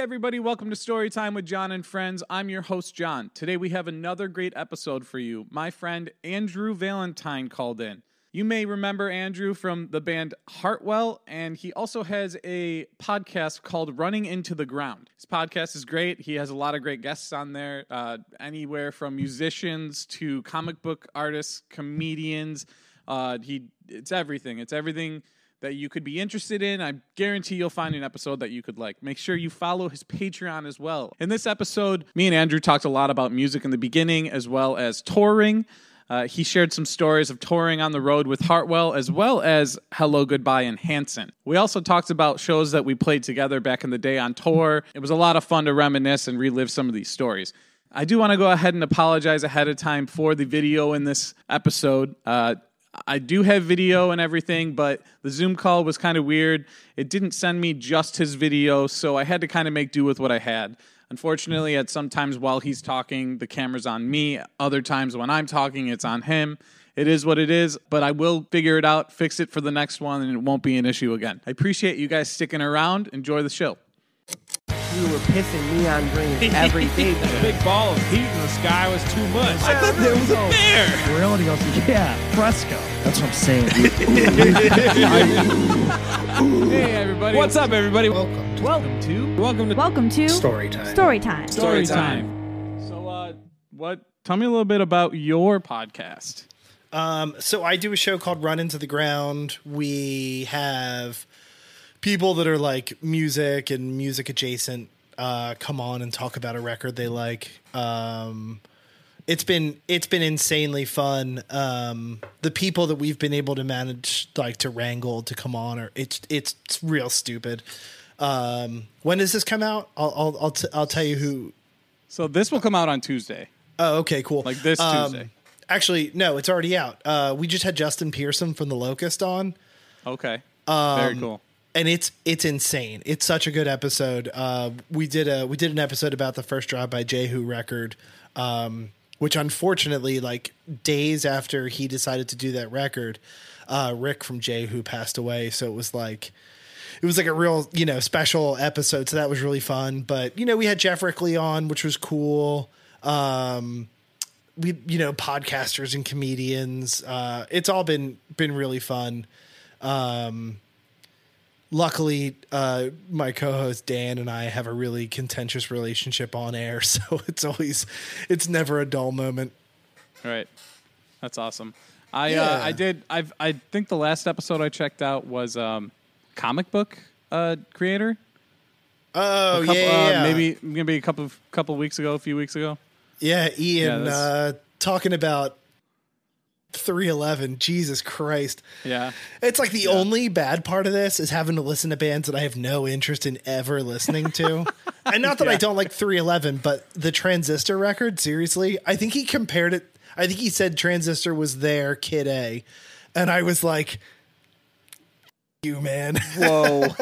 everybody, welcome to Storytime with Jon and Friends. I'm your host, Jon. Today we have another great episode for you. My friend Andrew Valentine called in. You may remember Andrew from the band Heartwell, and he also has a podcast called Running Into the Ground. His podcast is great. He has a lot of great guests on there, uh, anywhere from musicians to comic book artists, comedians. Uh, he it's everything. It's everything that you could be interested in. I guarantee you'll find an episode that you could like. Make sure you follow his Patreon as well. In this episode, me and Andrew talked a lot about music in the beginning as well as touring. Uh, he shared some stories of touring on the road with Heartwell, as well as Hellogoodbye, and Hanson. We also talked about shows that we played together back in the day on tour. It was a lot of fun to reminisce and relive some of these stories. I do want to go ahead and apologize ahead of time for the video in this episode. Uh, I do have video and everything, but the Zoom call was kind of weird. It didn't send me just his video, so I had to kind of make do with what I had. Unfortunately, at some times while he's talking, the camera's on me. Other times when I'm talking, it's on him. It is what it is, but I will figure it out, fix it for the next one, and it won't be an issue again. I appreciate you guys sticking around. Enjoy the show. You were pissing neon green every day. That big ball of heat in the sky was too much. I thought there was a bear. Reality goes, yeah, fresco. That's what I'm saying. Hey, everybody. What's up, everybody? Welcome to Welcome to Welcome to Welcome to story time. Story Time. Story Time. So, uh, what? Tell me a little bit about your podcast. Um, so I do a show called Run Into the Ground. We have people that are like music and music adjacent uh, come on and talk about a record they like. Um, it's been it's been insanely fun. Um, the people that we've been able to manage like to wrangle to come on are it's it's, it's real stupid. Um, when does this come out? I'll I'll I'll, t- I'll tell you who. So this will come out on Tuesday. Oh, okay, cool. Like this Um, Tuesday. Actually, no, it's already out. Uh, we just had Justin Pearson from the Locust on. Okay. Um, Very cool. And it's it's insane. It's such a good episode. Uh, we did a we did an episode about the first drive by Jehu record, um, which unfortunately, like days after he decided to do that record, uh, Rick from Jehu passed away. So it was like it was like a real you know special episode. So that was really fun. But you know we had Geoff Rickly on, which was cool. Um, we you know podcasters and comedians. Uh, it's all been been really fun. Um, luckily uh my co-host dan and i have a really contentious relationship on air so it's always it's never a dull moment right That's awesome. I Yeah. uh, I did I've I think the last episode I checked out was um comic book uh creator. oh couple- yeah, yeah, yeah. uh, maybe maybe a couple of couple weeks ago, a few weeks ago. yeah ian Yeah, uh talking about 311 jesus christ Yeah. it's like the only bad part of this is having to listen to bands that i have no interest in ever listening to and not that i don't like 311 but the transistor record seriously i think he compared it i think he said transistor was their kid a and i was like you man Whoa.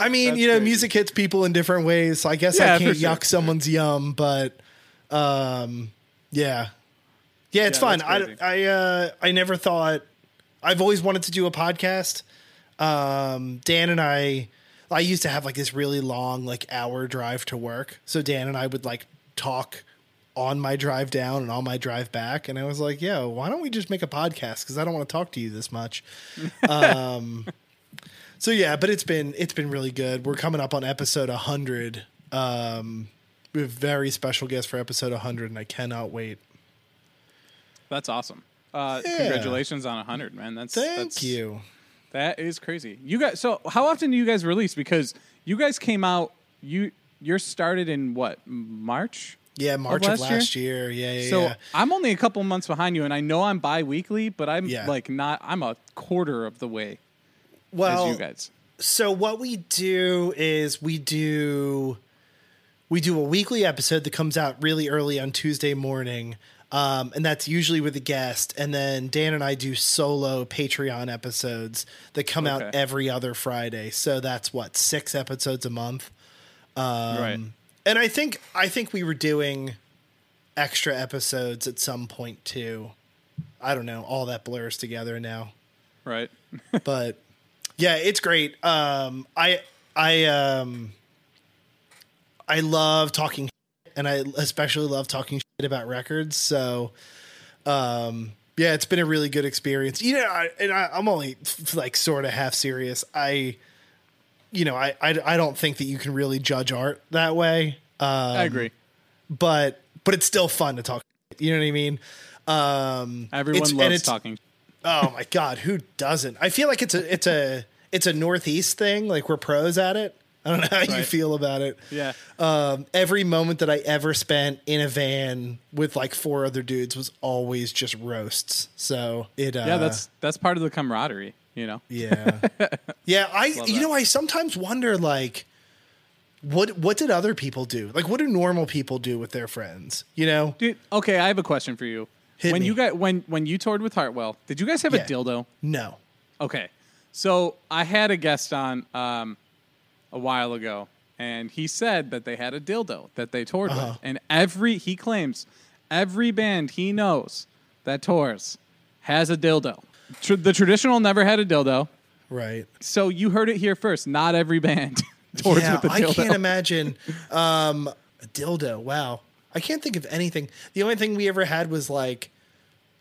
I mean, That's you know, crazy. music hits people in different ways. So I guess Yeah, I can't sure. yuck someone's yum, but um, yeah, yeah, it's Yeah, fun. I. I uh, I never thought I've always wanted to do a podcast. Um, Dan and I, I used to have like this really long, like hour drive to work. So Dan and I would like talk on my drive down and on my drive back. And I was like, yeah, why don't we just make a podcast? Because I don't want to talk to you this much. um, so yeah, but it's been it's been really good. We're coming up on episode hundred. Um, we have very special guest for episode hundred, and I cannot wait. That's awesome. Uh Yeah. congratulations on 100, man. That's Thank that's, you. That is crazy. You guys so how often do you guys release because you guys came out you you're started in what? March? Yeah, March of last last, year? Yeah, yeah, So yeah. I'm only a couple months behind you, and I know I'm bi-weekly, but I'm Yeah. like not. I'm a quarter of the way Well, as you guys. so what we do is we do we do a weekly episode that comes out really early on Tuesday morning. Um, and that's usually with a guest. And then Dan and I do solo Patreon episodes that come out every other Friday. So that's what, six episodes a month. Um, right. And I think I think we were doing extra episodes at some point too. I don't know. All that blurs together now Right. but yeah, it's great. Um, I I um I love talking and I especially love talking shit about records. So um yeah, it's been a really good experience. You know, I, and I, I'm only f- like sort of half serious. I you know, I, I I don't think that you can really judge art that way. Um, I agree. but but it's still fun to talk. You know what I mean? Um, Everyone loves it's- talking. Oh my god, who doesn't? I feel like it's a it's a it's a northeast thing. Like we're pros at it. I don't know how you feel about it. Yeah. Um, every moment that I ever spent in a van with like four other dudes was always just roasts. So it uh, Yeah, that's that's part of the camaraderie, you know. yeah yeah. I you that. know I sometimes wonder like what what did other people do? Like what do normal people do with their friends? You know? Dude, okay, I have a question for you. Hit when me. you got when when you toured with Heartwell, did you guys have Yeah. a dildo? No. Okay. So I had a guest on um, a while ago, and he said that they had a dildo that they toured Uh-huh. with. And every, he claims, every band he knows that tours has a dildo. Tr- the traditional never had a dildo. Right. So you heard it here first. Not every band tours yeah, with a dildo. I can't imagine um, a dildo. Wow, I can't think of anything. The only thing we ever had was like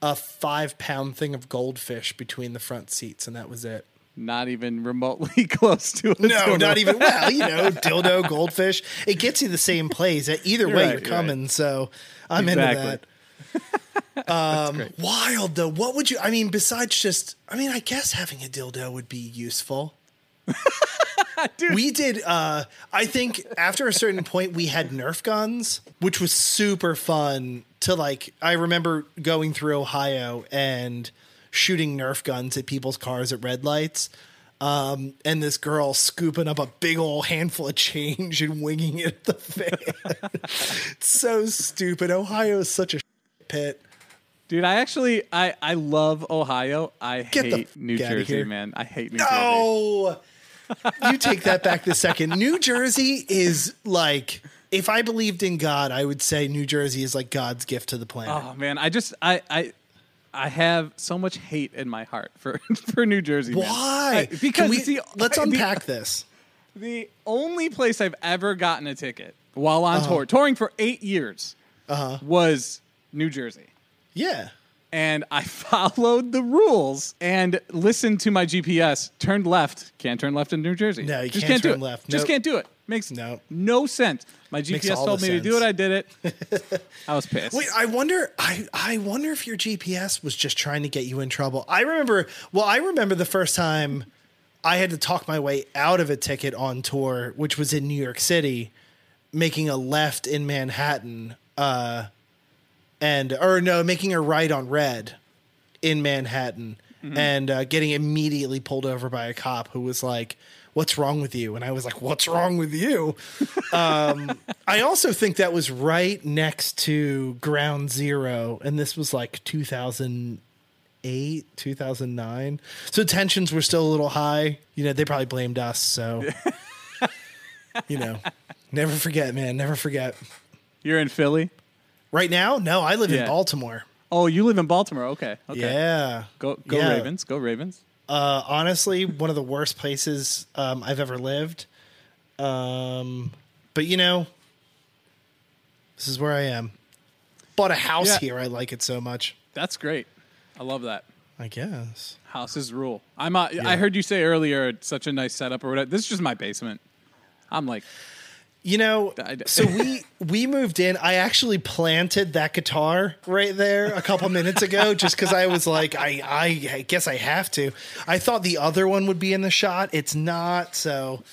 a five pound thing of goldfish between the front seats, and that was it. Not even remotely close to a No, not even. Well, you know, dildo, goldfish. It gets you the same place. Either way, right, you're you're coming. So I'm Exactly. into that. Um, wild though. What would you? I mean, besides just, I mean, I guess having a dildo would be useful. we did. uh I think after a certain point, we had Nerf guns, which was super fun. To like, I remember going through Ohio and shooting Nerf guns at people's cars at red lights. Um, and this girl scooping up a big old handful of change and winging it at the fan. it's so stupid. Ohio is such a pit. Dude, I actually I I love Ohio. I Get hate New Jersey, man. I hate New Jersey. No, you take that back the second. New Jersey is like, if I believed in God, I would say New Jersey is like God's gift to the planet. Oh man, I just I I I have so much hate in my heart for for New Jersey. man. Why? I- because Can we, the, let's the- unpack this. The only place I've ever gotten a ticket while on Uh-huh. tour, touring for eight years, was New Jersey. Yeah. And I followed the rules and listened to my GPS. Turned left. Can't turn left in New Jersey. No, you Just can't do turn it. left. Just Nope. can't do it. Makes No. no sense. My GPS told me to do it. I did it. I was pissed. Wait, I wonder. I I wonder if your GPS was just trying to get you in trouble. I remember. Well, I remember the first time I had to talk my way out of a ticket on tour, which was in New York City, making a left in Manhattan, uh, and or no, making a right on red in Manhattan, and uh, getting immediately pulled over by a cop who was like. What's wrong with you? And I was like, "What's wrong with you?" Um, I also think that was right next to Ground Zero, and this was like 2008, 2009. So tensions were still a little high. You know, they probably blamed us. So, you know, never forget, man. Never forget. You're in Philly. Right now, no, I live in Baltimore. Oh, you live in Baltimore. Okay. Okay. Yeah. Go go Yeah. Ravens. Go Ravens. Uh, honestly, one of the worst places um, I've ever lived. Um, but you know, this is where I am. Bought a house Yeah. here. I like it so much. That's great. I love that. I guess. Houses rule. I'm. Uh, I heard you say earlier it's such a nice setup or whatever. This is just my basement. I'm like, You know, so we we moved in. I actually planted that guitar right there a couple minutes ago, just because I was like, I, I I guess I have to. I thought the other one would be in the shot. It's not. So,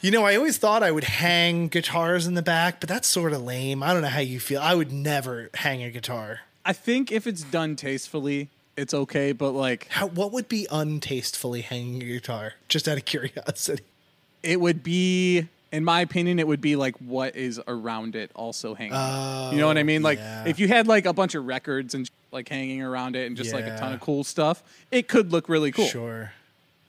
you know, I always thought I would hang guitars in the back, but that's sort of lame. I don't know how you feel. I would never hang a guitar. I think if it's done tastefully, it's okay. But like, How what would be untastefully hanging a guitar? Just out of curiosity. it would be, in my opinion, it would be like what is around it also hanging. you know what I mean? Like, yeah. if you had like a bunch of records and like hanging around it and just like a ton of cool stuff, it could look really cool. Sure.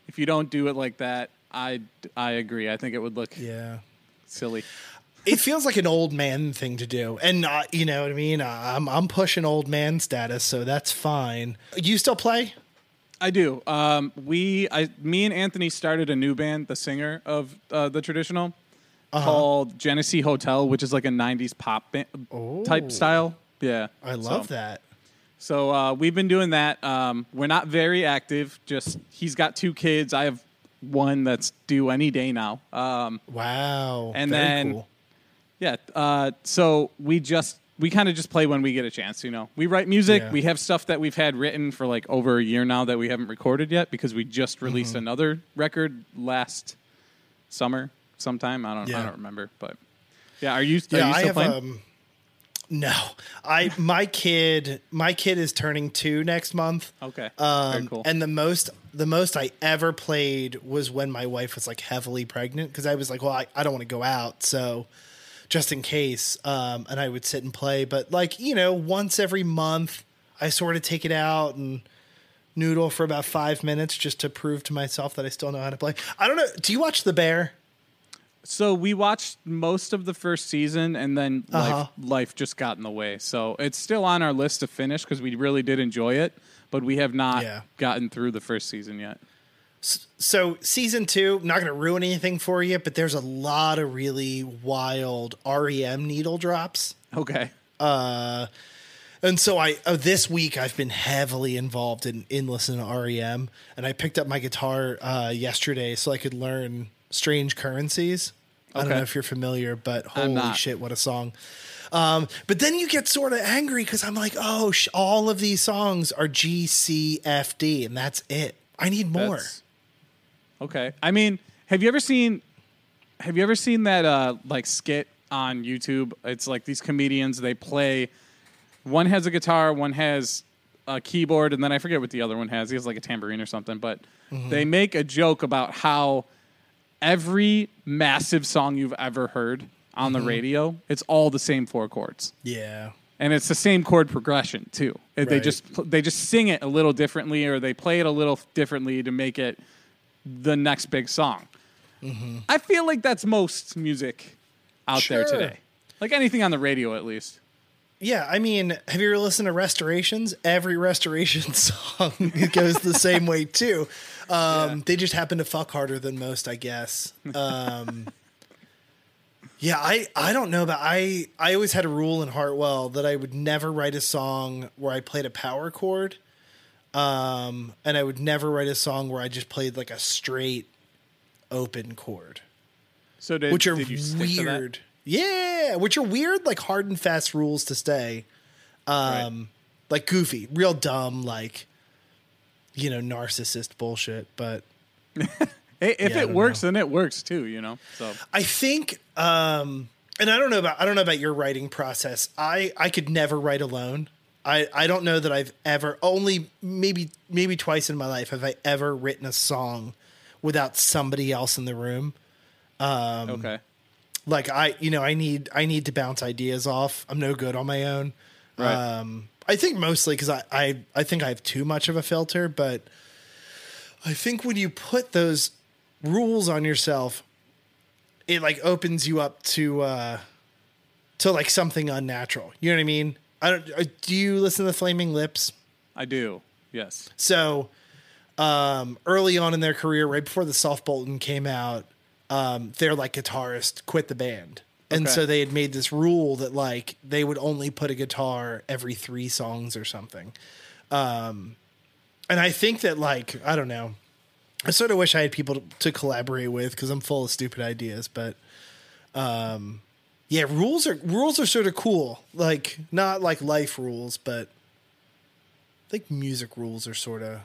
If you don't do it like that, I I agree. I think it would look Yeah. silly. it feels like an old man thing to do, and uh, you know what I mean. I'm I'm pushing old man status, so that's fine. You still play? I do. Um, we, I, me and Anthony started a new band, the singer of uh, the traditional, Uh-huh. called Genesee Hotel, which is like a '90s pop ba- Oh. type style. Yeah, I love So- that. So uh, we've been doing that. Um, we're not very active. Just he's got two kids. I have one that's due any day now. Um, Wow. And Very then- cool. yeah. Uh, so we just we kind of just play when we get a chance. You know, we write music. Yeah. We have stuff that we've had written for like over a year now that we haven't recorded yet because we just released Mm-hmm. another record last summer sometime. I don't I don't remember, but yeah. Are you? yeah, are you I still have playing? um no. I my kid my kid is turning 2 next month. okay. Um, Very cool. And the most the most I ever played was when my wife was like heavily pregnant because I was like, well, I, I don't want to go out, so just in case. Um, and I would sit and play, but like you know, once every month, I sort of take it out and noodle for about five minutes just to prove to myself that I still know how to play. I don't know. Do you watch The Bear? So we watched most of the first season, and then Uh-huh. life, life just got in the way. So it's still on our list to finish because we really did enjoy it, but we have not Yeah. gotten through the first season yet. So season two, not going to ruin anything for you, but there's a lot of really wild REM needle drops. Okay. Uh, and so I uh, this week I've been heavily involved in in listening to REM, and I picked up my guitar uh, yesterday so I could learn "Strange Currencies." I don't Okay. know if you're familiar, but holy shit, what a song! Um, but then you get sort of angry because I'm like, oh, sh- all of these songs are G, C, F, D, and that's it. I need more. That's- Okay. I mean, have you ever seen have you ever seen that uh like skit on YouTube? It's like these comedians they play one has a guitar, one has a keyboard, and then I forget what the other one has. He has like a tambourine or something, but they make a joke about how every massive song you've ever heard on the radio, it's all the same four chords Yeah. and it's the same chord progression too. They just they just sing it a little differently, or they play it a little differently to make it the next big song. Mm-hmm. I feel like that's most music out there today, like anything on the radio at least. Yeah, I mean, have you ever listened to Restorations? Every Restoration song goes the same way too. Um, They just happen to fuck harder than most, I guess. Um, yeah, I I don't know, but I I always had a rule in Heartwell that I would never write a song where I played a power chord, um, and I would never write a song where I just played like a straight open chord So did, which are did you stick to that? weird. Yeah, which are weird, like hard and fast rules to stay. Um, like goofy, real dumb, like you know, narcissist bullshit. But if Yeah, it works, know. then it works too. You know. So I think, um, and I don't know about I don't know about your writing process. I I could never write alone. I I don't know that I've ever only maybe maybe twice in my life have I ever written a song without somebody else in the room. Um, okay. Like I, you know, I need I need to bounce ideas off. I'm no good on my own. Right. Um, I think mostly because I, I I think I have too much of a filter, but I think when you put those rules on yourself, it like opens you up to uh to like something unnatural. You know what I mean? I don't. uh, Do you listen to Flaming Lips? I do. Yes. So, um, early on in their career, right before the Soft Bulletin came out, um, their like guitarist quit the band. And Okay. so they had made this rule that like they would only put a guitar every three songs or something. Um, and I think that like, I don't know. I sort of wish I had people to, to collaborate with because I'm full of stupid ideas, but um, yeah, rules are rules are sort of cool. Like not like life rules, but I think music rules are sort of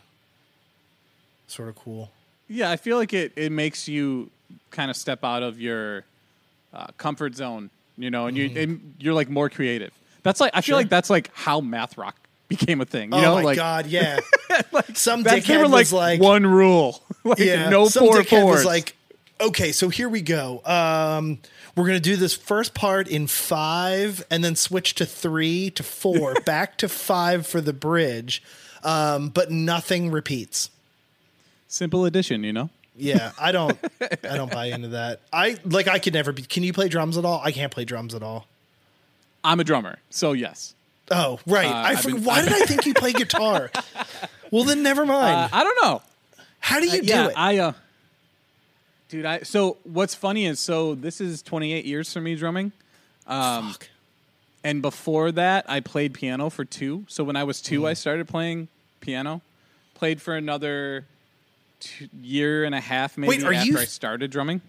sort of cool. Yeah, I feel like it, it makes you kind of step out of your uh, comfort zone, you know, and you and you're like more creative. That's like I feel Mm-hmm. Sure. like that's like how math rock became a thing. You oh know, my like god, yeah. Like some that's they dickhead were like, was like one rule, like yeah, no some four dickhead fours. was like, okay, so here we go. Um, we're gonna do this first part in five, and then switch to three to four, back to five for the bridge, um, but nothing repeats. simple addition, you know. Yeah, I don't, I don't buy into that. I like, I could never be. Can you play drums at all? I can't play drums at all. I'm a drummer, so yes. Oh, right. I I've forgot. been- why did I think you play guitar? well, then never mind. Uh, I don't know. How do you do yeah, it? I uh Dude, I so what's funny is so this is 28 years for me drumming. Um, Fuck. And before that, I played piano for 2. So when I was 2, I started playing piano. Played for another two, year and a half maybe Wait, are after you- I started drumming.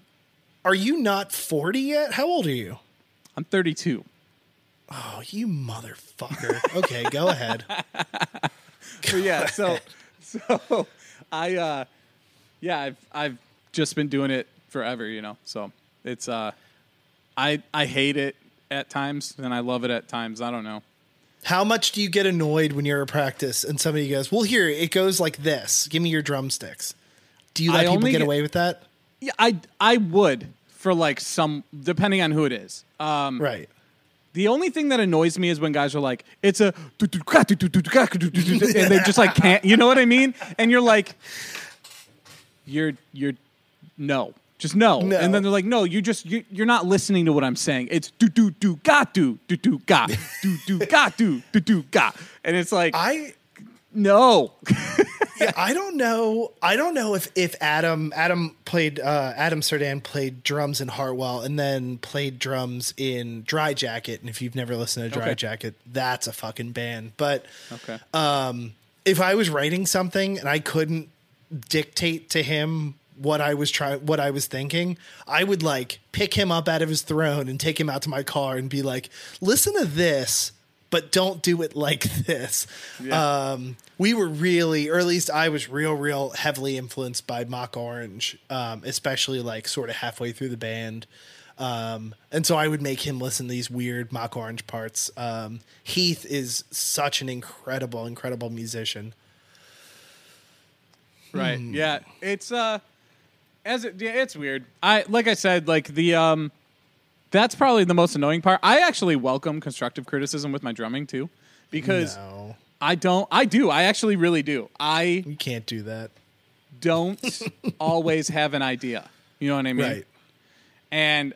Are you not 40 yet? How old are you? I'm 32. Oh, you motherfucker. Okay, go ahead. So yeah, so so I uh yeah, I've I've just been doing it forever, you know. So it's uh I I hate it at times and I love it at times. I don't know. How much do you get annoyed when you're at practice and somebody goes, "Well, here it goes like this. Give me your drumsticks." Do you I let people only get get- away with that? Yeah, I I would for like some depending on who it is. Um Right. the only thing that annoys me is when guys are like, it's a and they just like can't you know what I mean? And you're like you're you're no. Just no. No. And then they're like, no, you just you, you're not listening to what I'm saying. It's do do do ga do do do ga do do ga do do do ga. And it's like I no. Yeah, I don't know. I don't know if if Adam Adam played uh, Adam Serdan played drums in Heartwell and then played drums in Dry Jacket. And if you've never listened to Dry Okay. Jacket, that's a fucking band. But Okay. um, if I was writing something and I couldn't dictate to him what I was trying, what I was thinking, I would like pick him up out of his throne and take him out to my car and be like, "Listen to this." But don't do it like this. Yeah. Um, we were really, or at least I was real, real heavily influenced by Mock Orange, um, especially like sort of halfway through the band. Um, and so I would make him listen to these weird Mock Orange parts. Um, Heath is such an incredible, incredible musician. Right. Hmm. Yeah. It's uh as it yeah, it's weird. I like I said, like the um that's probably the most annoying part. I actually welcome constructive criticism with my drumming too. Because No, I don't I do. I actually really do. I you can't do that. don't always have an idea. You know what I mean? Right. And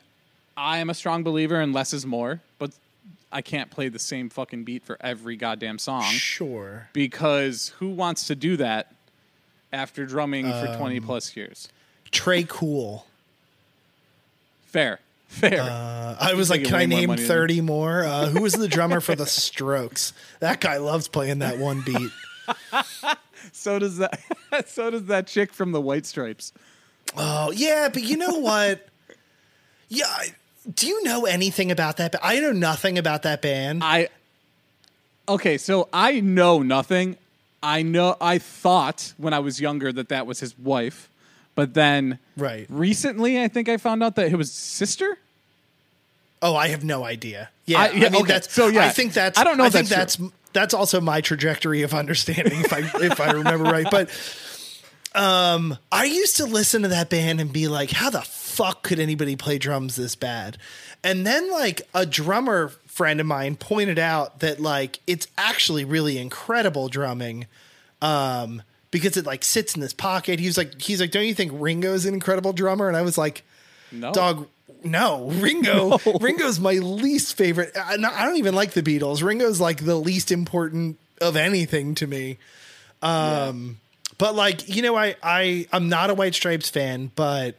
I am a strong believer in less is more, but I can't play the same fucking beat for every goddamn song Sure. because who wants to do that after drumming for Um, 20 plus years? Trey Cool. Fair. Fair. Uh, I was like, can I more name money 30 more? Uh, who was the drummer for the Strokes? That guy loves playing that one beat. so does that so does that chick from the White Stripes. Oh, yeah, but you know what? Yeah, do you know anything about that? ba- I know nothing about that band. I Okay, so I know nothing. I know I thought when I was younger that that was his wife, but then Right. recently I think I found out that it was sister. Oh, I have no idea. Yeah, I- I, mean okay. that's. So, yeah. I think that's. I don't know I think that's that's that's also my trajectory of understanding, if I if I remember right. But um, I used to listen to that band and be like, "How the fuck could anybody play drums this bad?" And then like a drummer friend of mine pointed out that like it's actually really incredible drumming. Um, because it like sits in this pocket. He was like, he's like, don't you think Ringo's an incredible drummer? And I was like, No. dog no. Ringo ringo's my least favorite. I, I don't even like the beatles. Ringo's like the least important of anything to me. Um but like you know i i i'm not a white stripes fan but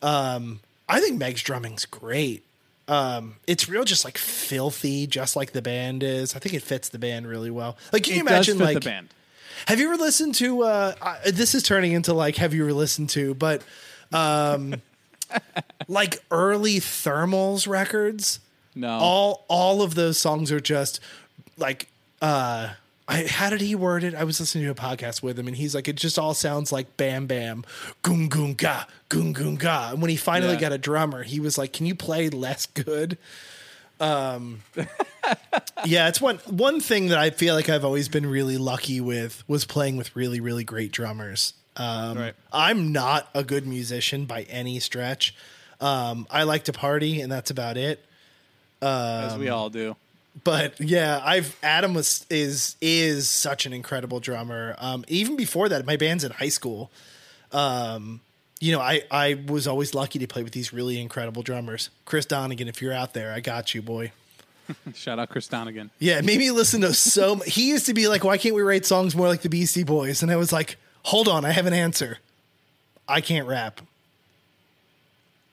um i think meg's drumming's great. Um it's real just like filthy just like the band is. I think it fits the band really well. Like can you It imagine fit like the band. Have you ever listened to? Uh, uh, this is turning into like, have you ever listened to? But, um, like early Thermals records. No. All all of those songs are just like. Uh, I, how did he word it? I was listening to a podcast with him, and he's like, it just all sounds like Bam Bam, Goon Goon Ga, Goon Goon Ga. And when he finally Yeah. got a drummer, he was like, "Can you play less good?" Um, yeah, it's one one thing that I feel like I've always been really lucky with was playing with really really great drummers. Um, Right. I'm not a good musician by any stretch. Um, I like to party, and that's about it. Um, as we all do. But yeah, I've Adam was is is such an incredible drummer. Um, even before that, my band's in high school. Um, you know, I I was always lucky to play with these really incredible drummers. Chris Donegan, if you're out there, I got you, boy. Shout out Chris Donegan. Yeah, made me listen to so. m- He used to be like, "Why can't we write songs more like the Beastie Boys?" And I was like, "Hold on, I have an answer. I can't rap."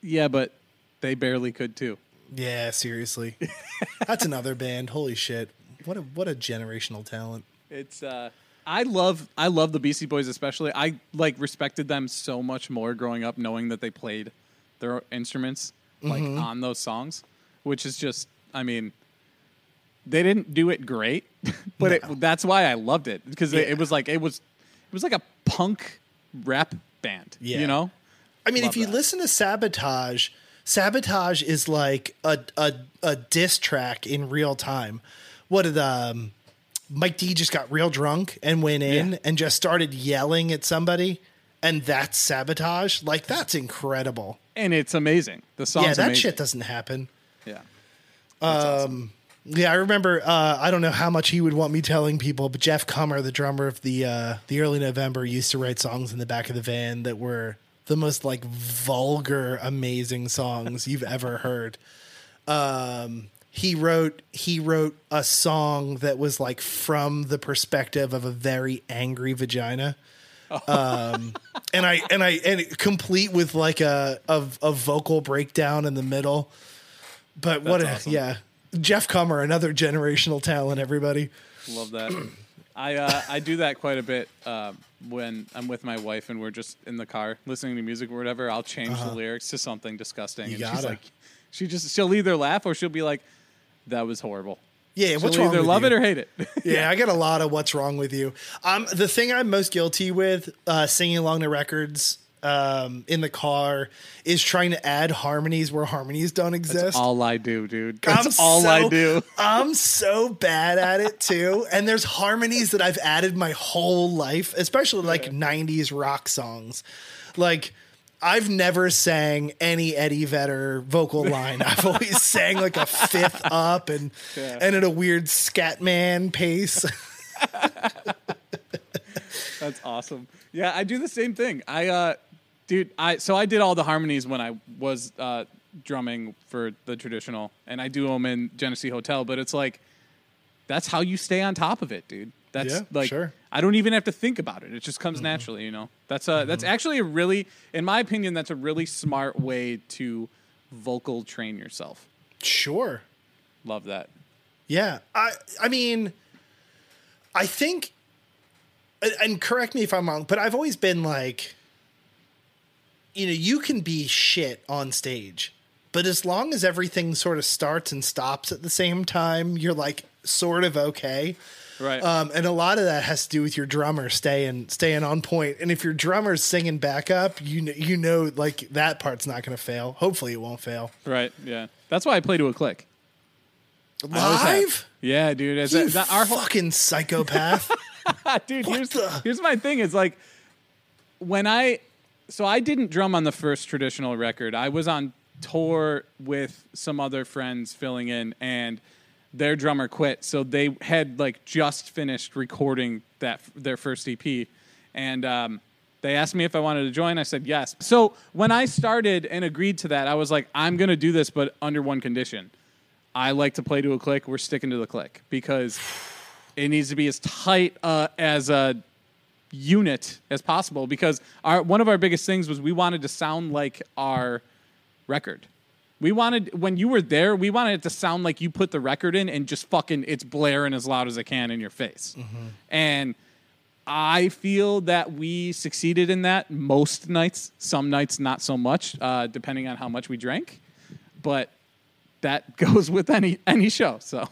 Yeah, but they barely could too. Yeah, seriously, that's another band. Holy shit! What a what a generational talent. It's uh I love I love the Beastie Boys especially. I like respected them so much more growing up knowing that they played their instruments like Mm-hmm. on those songs, which is just I mean they didn't do it great, but it, that's why I loved it because it, Yeah. it was like it was it was like a punk rap band, Yeah. you know? I mean, Love if you that. listen to Sabotage, Sabotage is like a a a diss track in real time. What did um, Mike D just got real drunk and went in Yeah. and just started yelling at somebody, and that's Sabotage. Like that's incredible. And it's amazing. The song's yeah, that amazing. shit doesn't happen. Yeah. Yeah, I remember. Uh, I don't know how much he would want me telling people, but Jeff Kummer, the drummer of the uh, the early November, used to write songs in the back of the van that were the most like vulgar, amazing songs you've ever heard. Um, he wrote he wrote a song that was like from the perspective of a very angry vagina. Um, and I and I and complete with like a a, a vocal breakdown in the middle. But what a awesome. yeah. Jeff Kummer, another generational talent, everybody. Love that. I uh, I do that quite a bit uh, when I'm with my wife and we're just in the car listening to music or whatever. I'll change the lyrics to something disgusting, Uh-huh. You and she's gotta. like, she just she'll either laugh or she'll be like, "That was horrible." Yeah, She'll what's wrong either with love you? it or hate it. yeah, I got a lot of what's wrong with you. Um, the thing I'm most guilty with uh, singing along to records um, in the car is trying to add harmonies where harmonies don't exist. all I do, dude. That's I'm all I do. I'm so bad at it too. And there's harmonies that I've added my whole life, especially like 90s rock songs. Like I've never sang any Eddie Vedder vocal line. I've always sang like a fifth up and Yeah. and at a weird scatman pace. That's awesome. Yeah, I do the same thing. I, uh, dude, I so I did all the harmonies when I was uh, drumming for the traditional, and I do them in Genesee Hotel. But it's like that's how you stay on top of it, dude. That's Yeah, like sure. I don't even have to think about it. It just comes naturally, you know. That's uh that's actually a really, in my opinion, that's a really smart way to vocal train yourself. Sure. Love that. Yeah. I I mean I think and correct me if I'm wrong, but I've always been like you know, you can be shit on stage, but as long as everything sort of starts and stops at the same time, you're like sort of okay. Right. Um, and a lot of that has to do with your drummer staying staying on point. And if your drummer's singing back up, you know, you know, like that part's not going to fail. Hopefully, it won't fail. right. Yeah. That's why I play to a click. I always have. Live, Yeah, dude. You that, our whole, fucking psychopath. dude What here's the- here's my thing is like when i so i didn't drum on the first traditional record i was on tour with some other friends filling in and their drummer quit. So they had like just finished recording that their first ep and um, they asked me if i wanted to join. I said yes. So when i started and agreed to that i was like i'm to do this but under one condition. I like to play to a click. We're sticking to the click because it needs to be as tight uh, as a unit as possible because our one of our biggest things was we wanted to sound like our record. We wanted when you were there, we wanted it to sound like you put the record in and just fucking it's blaring as loud as it can in your face. And I feel that we succeeded in that most nights. Some nights not so much, uh, depending on how much we drank. But that goes with any any show. So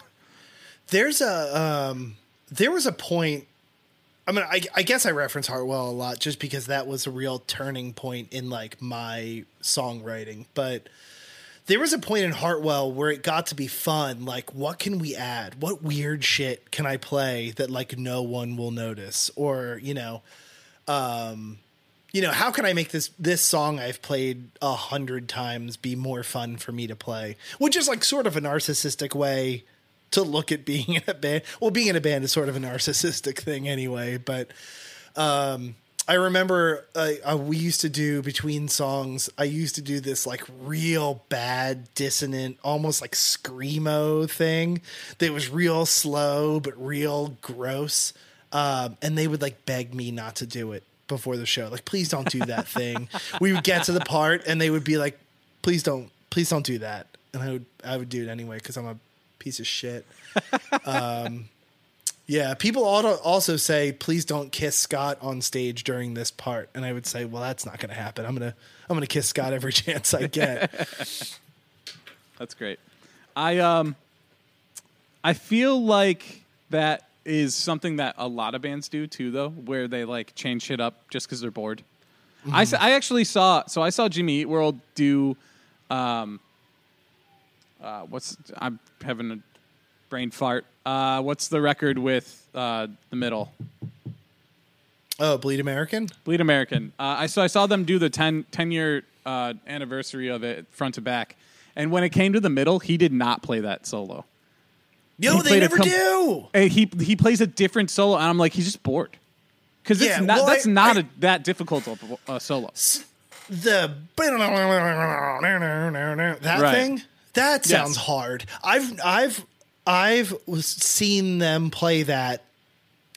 There's a um, there was a point. I mean, I, I guess I reference Heartwell a lot just because that was a real turning point in like my songwriting. But there was a point in Heartwell where it got to be fun. Like, what can we add? What weird shit can I play that like no one will notice? Or you know, um, you know, how can I make this this song I've played a hundred times be more fun for me to play? Which is like sort of a narcissistic way to look at being in a band. Well, being in a band is sort of a narcissistic thing anyway, but um I remember uh, uh, we used to do between songs. I used to do this like real bad, dissonant, almost like screamo thing that was real slow but real gross. Um, and they would like beg me not to do it before the show. Like, please don't do that thing. we would get to the part, and they would be like, "Please don't, please don't do that." And I would, I would do it anyway because I'm a piece of shit. Um, yeah, people al- also say, "Please don't kiss Scott on stage during this part," and I would say, "Well, that's not going to happen. I'm gonna, I'm gonna kiss Scott every chance I get." That's great. I um I feel like that is something that a lot of bands do too though, where they like change shit up just cuz they're bored. I I actually saw so I saw Jimmy Eat World do um uh what's I'm having a brain fart. Uh what's the record with uh the middle? oh, Bleed American. Bleed American. Uh, I saw I saw them do the 10, 10 year uh, anniversary of it front to back, and when it came to the middle, he did not play that solo. He they never com- do. And he he plays a different solo, and I'm like, he's just bored because Yeah, well, that's I- not I- a, that difficult of a solo. The that Right. thing that Yes. sounds hard. I've I've I've seen them play that.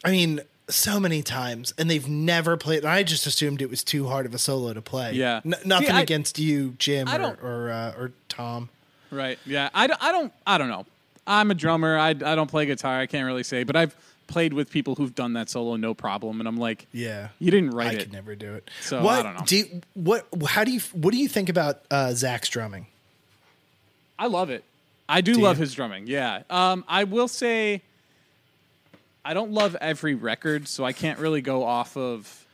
I mean, so many times, and they've never played. I just assumed it was too hard of a solo to play. Yeah. N- nothing See, I- against you, Jim, or or, uh, or Tom. Right? Yeah. I, I don't I don't know. I'm a drummer. I I don't play guitar. I can't really say, but I've played with people who've done that solo no problem, and I'm like, Yeah. you didn't write I it. I could never do it. So, what I don't know. Do you, what? How do you? What do you think about uh, Zach's drumming? I love it. I do, Do love you? his drumming. Yeah. Um, I will say, I don't love every record, so I can't really go off of.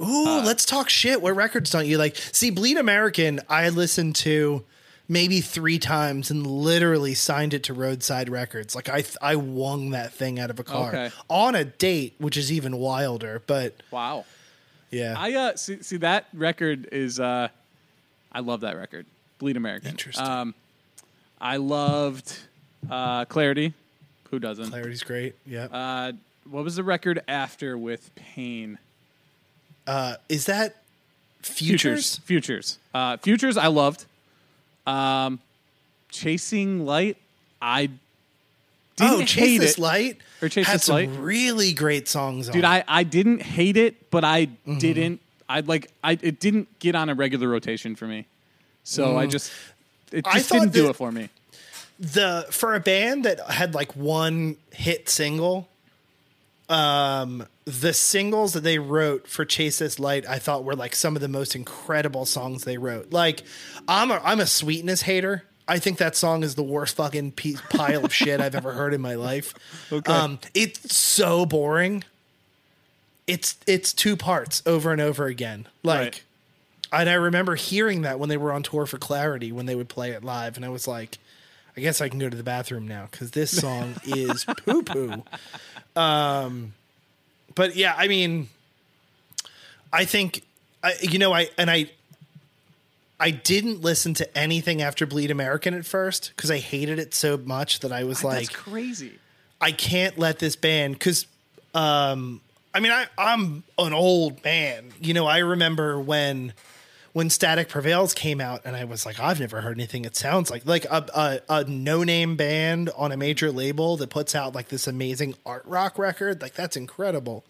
Ooh, Uh, let's talk shit. What records don't you like? See, Bleed American, I listened to maybe three times and literally signed it to Roadside Records. Like I, I wung that thing out of a car Okay. on a date, which is even wilder. But Wow. yeah, I uh see, see that record is uh, I love that record. Bleed American. Interesting. Um, I loved uh, Clarity. Who doesn't? Clarity's great. Yeah, Uh, what was the record after with Pain? uh, is that Futures? Futures. Uh, Futures. I loved. Um, Chasing Light. I didn't Oh, hate Chase This it. Light Or Chase had This some Light? really great songs. dude. I, I didn't hate it but i Mm-hmm. didn't i like i it didn't get on a regular rotation for me so i just it. I just didn't do it for me the for a band that had like one hit single um the singles that they wrote for chase this light i thought were like some of the most incredible songs they wrote like i'm a i'm a sweetness hater i think that song is the worst fucking piece, pile of shit i've ever heard in my life Okay. um it's so boring it's it's two parts over and over again like Right. And I remember hearing that when they were on tour for Clarity when they would play it live, and I was like, I guess I can go to the bathroom now because this song is poo poo. Um, but yeah, I mean, I think I, you know, I and I, I didn't listen to anything after Bleed American at first because I hated it so much that I was that's like, crazy I can't let this band because um I mean I I'm an old man. You know, I remember when when Static Prevails came out and I was like, I've never heard anything it sounds like like a a, a no name band on a major label that puts out like this amazing art rock record. Like that's incredible.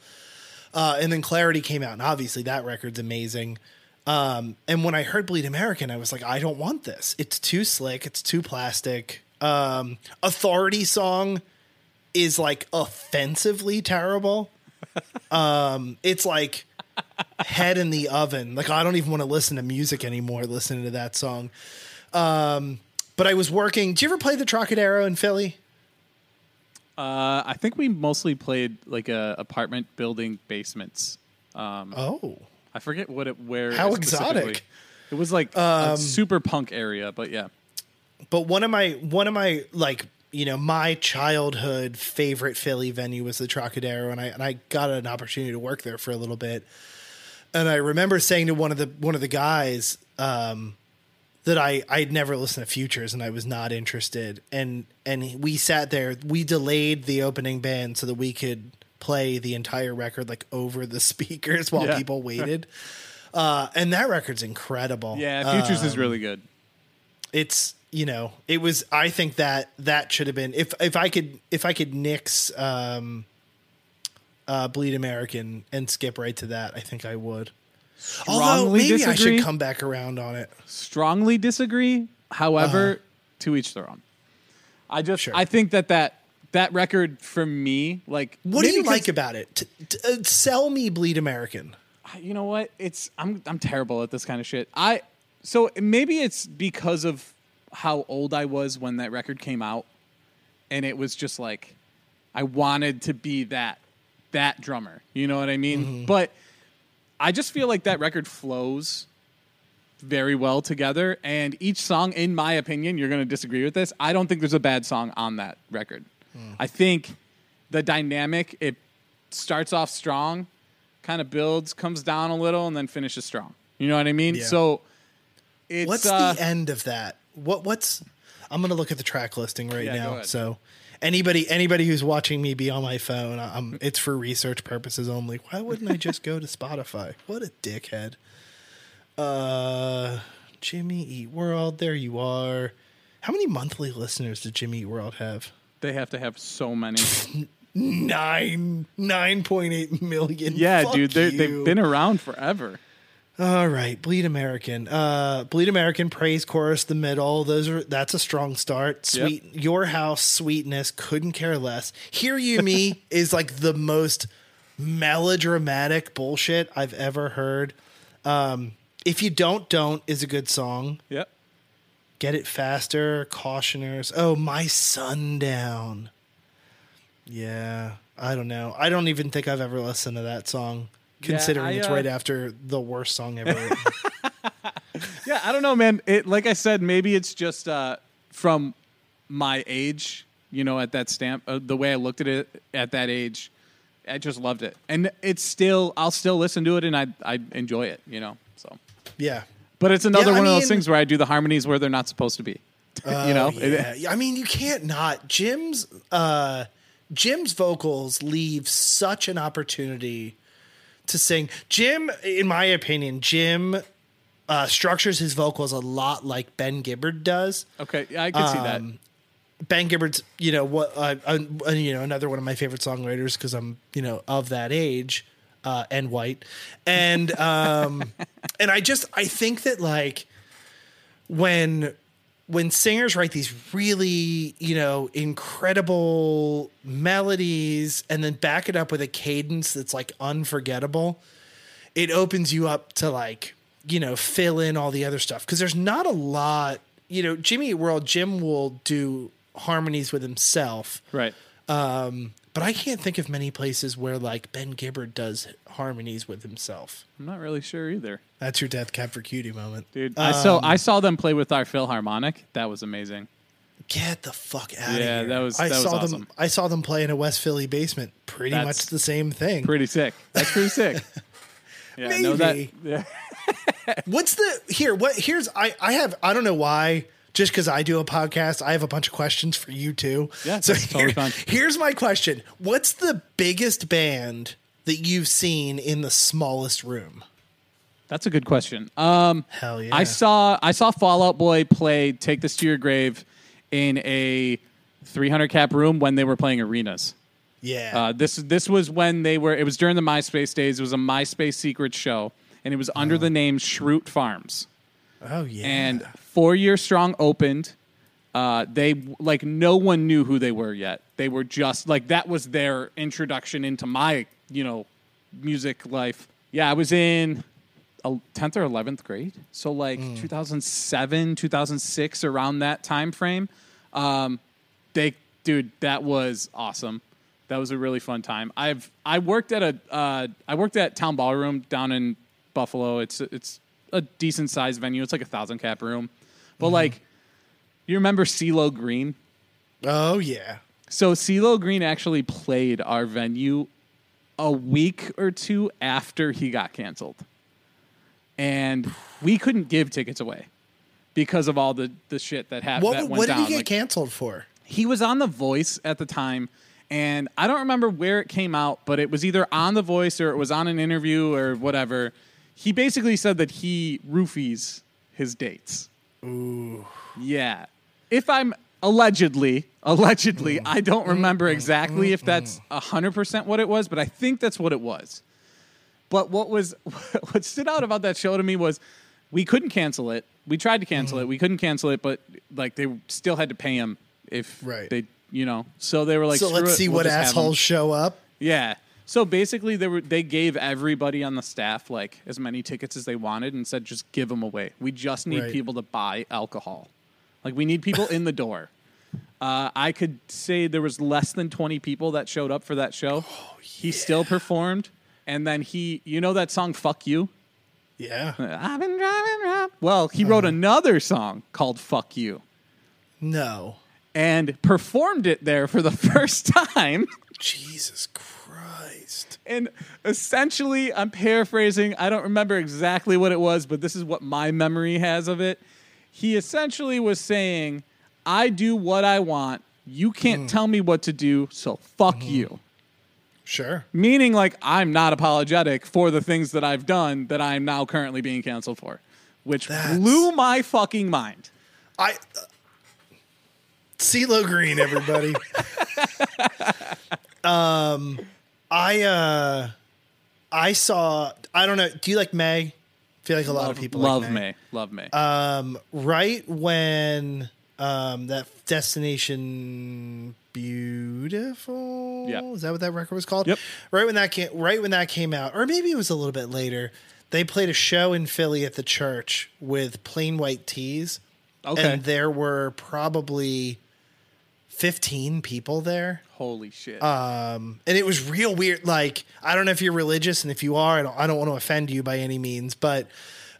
Uh, and then Clarity came out, and obviously that record's amazing. Um, and when I heard Bleed American, I was like, I don't want this. It's too slick. It's too plastic. Um, Authority song is like offensively terrible. Um, it's like head in the oven. Like I don't even want to listen to music anymore listening to that song. Um, but I was working. Do you ever play the Trocadero in Philly? uh i think we mostly played like a apartment building basements um Oh, i forget what it where How exotic. Um, it was like a super punk area but yeah but one of my one of my like you know my childhood favorite Philly venue was the Trocadero, and I and I got an opportunity to work there for a little bit. And I remember saying to one of the one of the guys um, that I I'd never listened to Futures, and I was not interested. And and we sat there. We delayed the opening band so that we could play the entire record like over the speakers while Yeah. people waited. uh, and that record's incredible. Yeah, Futures is Um, really good. it's you know it was i think that that should have been if if i could if i could nix um uh bleed american and skip right to that i think i would although Strongly maybe i should come back around on it Strongly disagree. However, to each their own. I just Sure. I think that that that record for me, like what do you like about it T- t- uh, sell me bleed american you know what? It's I'm I'm terrible at this kind of shit. I so maybe it's because of how old I was when that record came out, and it was just like I wanted to be that that drummer. You know what I mean? But I just feel like that record flows very well together, and each song, in my opinion, you're going to disagree with this. I don't think there's a bad song on that record. I think the dynamic it starts off strong, kind of builds, comes down a little, and then finishes strong. You know what I mean? Yeah. So it's what's uh, the end of that what what's i'm gonna look at the track listing right Yeah, now so anybody anybody who's watching me be on my phone um, it's for research purposes only. Why wouldn't i just go to spotify? What a dickhead. Uh jimmy eat world there you are. How many monthly listeners does jimmy eat world have? They have to have so many. nine nine point eight million. Yeah, Fuck dude, they've been around forever. All right, Bleed American. Uh Bleed American, Praise Chorus, the middle. Those are that's a strong start. Yep. Sweet Your House, Sweetness, couldn't care less. Hear You Me is like the most melodramatic bullshit I've ever heard. Um If You Don't Don't is a good song. Yep. Get It Faster, Cautioners. Oh, My Sundown. Yeah, I don't know. I don't even think I've ever listened to that song. Considering I, it's uh, right after the worst song ever. Yeah, I don't know, man. It like I said, maybe it's just uh, from my age. You know, at that stamp, uh, the way I looked at it at that age, I just loved it, and it's still. I'll still listen to it, and I I enjoy it. You know, so. yeah. But it's another Yeah, I one of those things where I do the harmonies where they're not supposed to be. you know, Oh, yeah. I mean, you can't not. Jim's uh, Jim's vocals leave such an opportunity to sing. Jim, in my opinion, Jim uh, structures his vocals a lot like Ben Gibbard does. okay, yeah, I can see that. Um, Ben Gibbard's, you know, what, uh, uh, uh, you know, another one of my favorite songwriters because I'm, you know, of that age uh, and white, and um, and I just I think that like when when singers write these really you know incredible melodies and then back it up with a cadence that's like unforgettable it opens you up to like you know fill in all the other stuff because there's not a lot you know jimmy world jim will do harmonies with himself Right. um but i can't think of many places where like ben gibbard does harmonies with himself I'm not really sure either, that's your death cab for cutie moment dude. I saw Um, I saw them play with our Philharmonic. That was amazing. Get the fuck out of here! Yeah, that was- I that was saw awesome. them. I saw them play in a West Philly basement. Pretty That's much the same thing. Pretty sick. That's pretty sick. Yeah, no, that. Maybe. Yeah. What's the here? What here's I I have I don't know why. Just because I do a podcast, I have a bunch of questions for you too. Yeah, So that's totally here- fine. here's my question: What's the biggest band that you've seen in the smallest room? That's a good question. Um, Hell yeah! I saw I saw Fall Out Boy play "Take This to Your Grave" in a 300 cap room when they were playing arenas. yeah. Uh, this this was when they were. It was during the MySpace days. It was a MySpace secret show, and it was under the name Schrute Farms. oh yeah. And Four Year Strong opened. Uh, they like no one knew who they were yet. They were just like that was their introduction into my you know music life. Yeah, I was in tenth or eleventh grade, so like 2007, 2006, around that time frame. Um, they, dude, that was awesome. That was a really fun time. I've I worked at a uh, I worked at Town Ballroom down in Buffalo. It's it's a decent sized venue. It's like a thousand cap room, but mm-hmm. like you remember CeeLo Green? oh yeah. So CeeLo Green actually played our venue a week or two after he got canceled. And we couldn't give tickets away because of all the, the shit that happened. What what did down. he get Like, canceled for? he was on The Voice at the time, And I don't remember where it came out, but it was either on The Voice or it was on an interview or whatever. He basically said that he roofies his dates. Ooh. Yeah. If I'm allegedly, allegedly, mm. I don't remember mm, exactly mm, if that's 100% what it was, but I think that's what it was. But what was what stood out about that show to me was we couldn't cancel it. We tried to cancel it. We couldn't cancel it, but like they still had to pay him if Right. they, you know. So they were like, so "Screw let's it, see we'll what just have 'em." assholes show up. Yeah. So basically, they were they gave everybody on the staff like as many tickets as they wanted and said just give them away. We just need Right. people to buy alcohol. Like we need people in the door. Uh, I could say there was less than twenty people that showed up for that show. Oh, He still performed, and then he, you know that song "Fuck You." Yeah. I've been driving around. Well, he Uh-huh. wrote another song called "Fuck You" No. and performed it there for the first time. Jesus Christ. And essentially, I'm paraphrasing. I don't remember exactly what it was, but this is what my memory has of it. He essentially was saying, I do what I want. You can't tell me what to do, so fuck you. Sure. Meaning, like, I'm not apologetic for the things that I've done that I'm now currently being canceled for, which That's- blew my fucking mind. I uh, CeeLo Green, everybody. um, I uh, I saw. I don't know. Do you like Mae? I feel like a lot of people love like Mae. Love Mae. Um, right when um that destination beautiful Yeah. is that what that record was called Yep. right when that came right when that came out or maybe it was a little bit later they played a show in philly at the church with Plain White T's Okay. and there were probably 15 people there Holy shit. um, and it was real weird. Like, I don't know if you're religious, and if you are, I don't, I don't want to offend you by any means, but,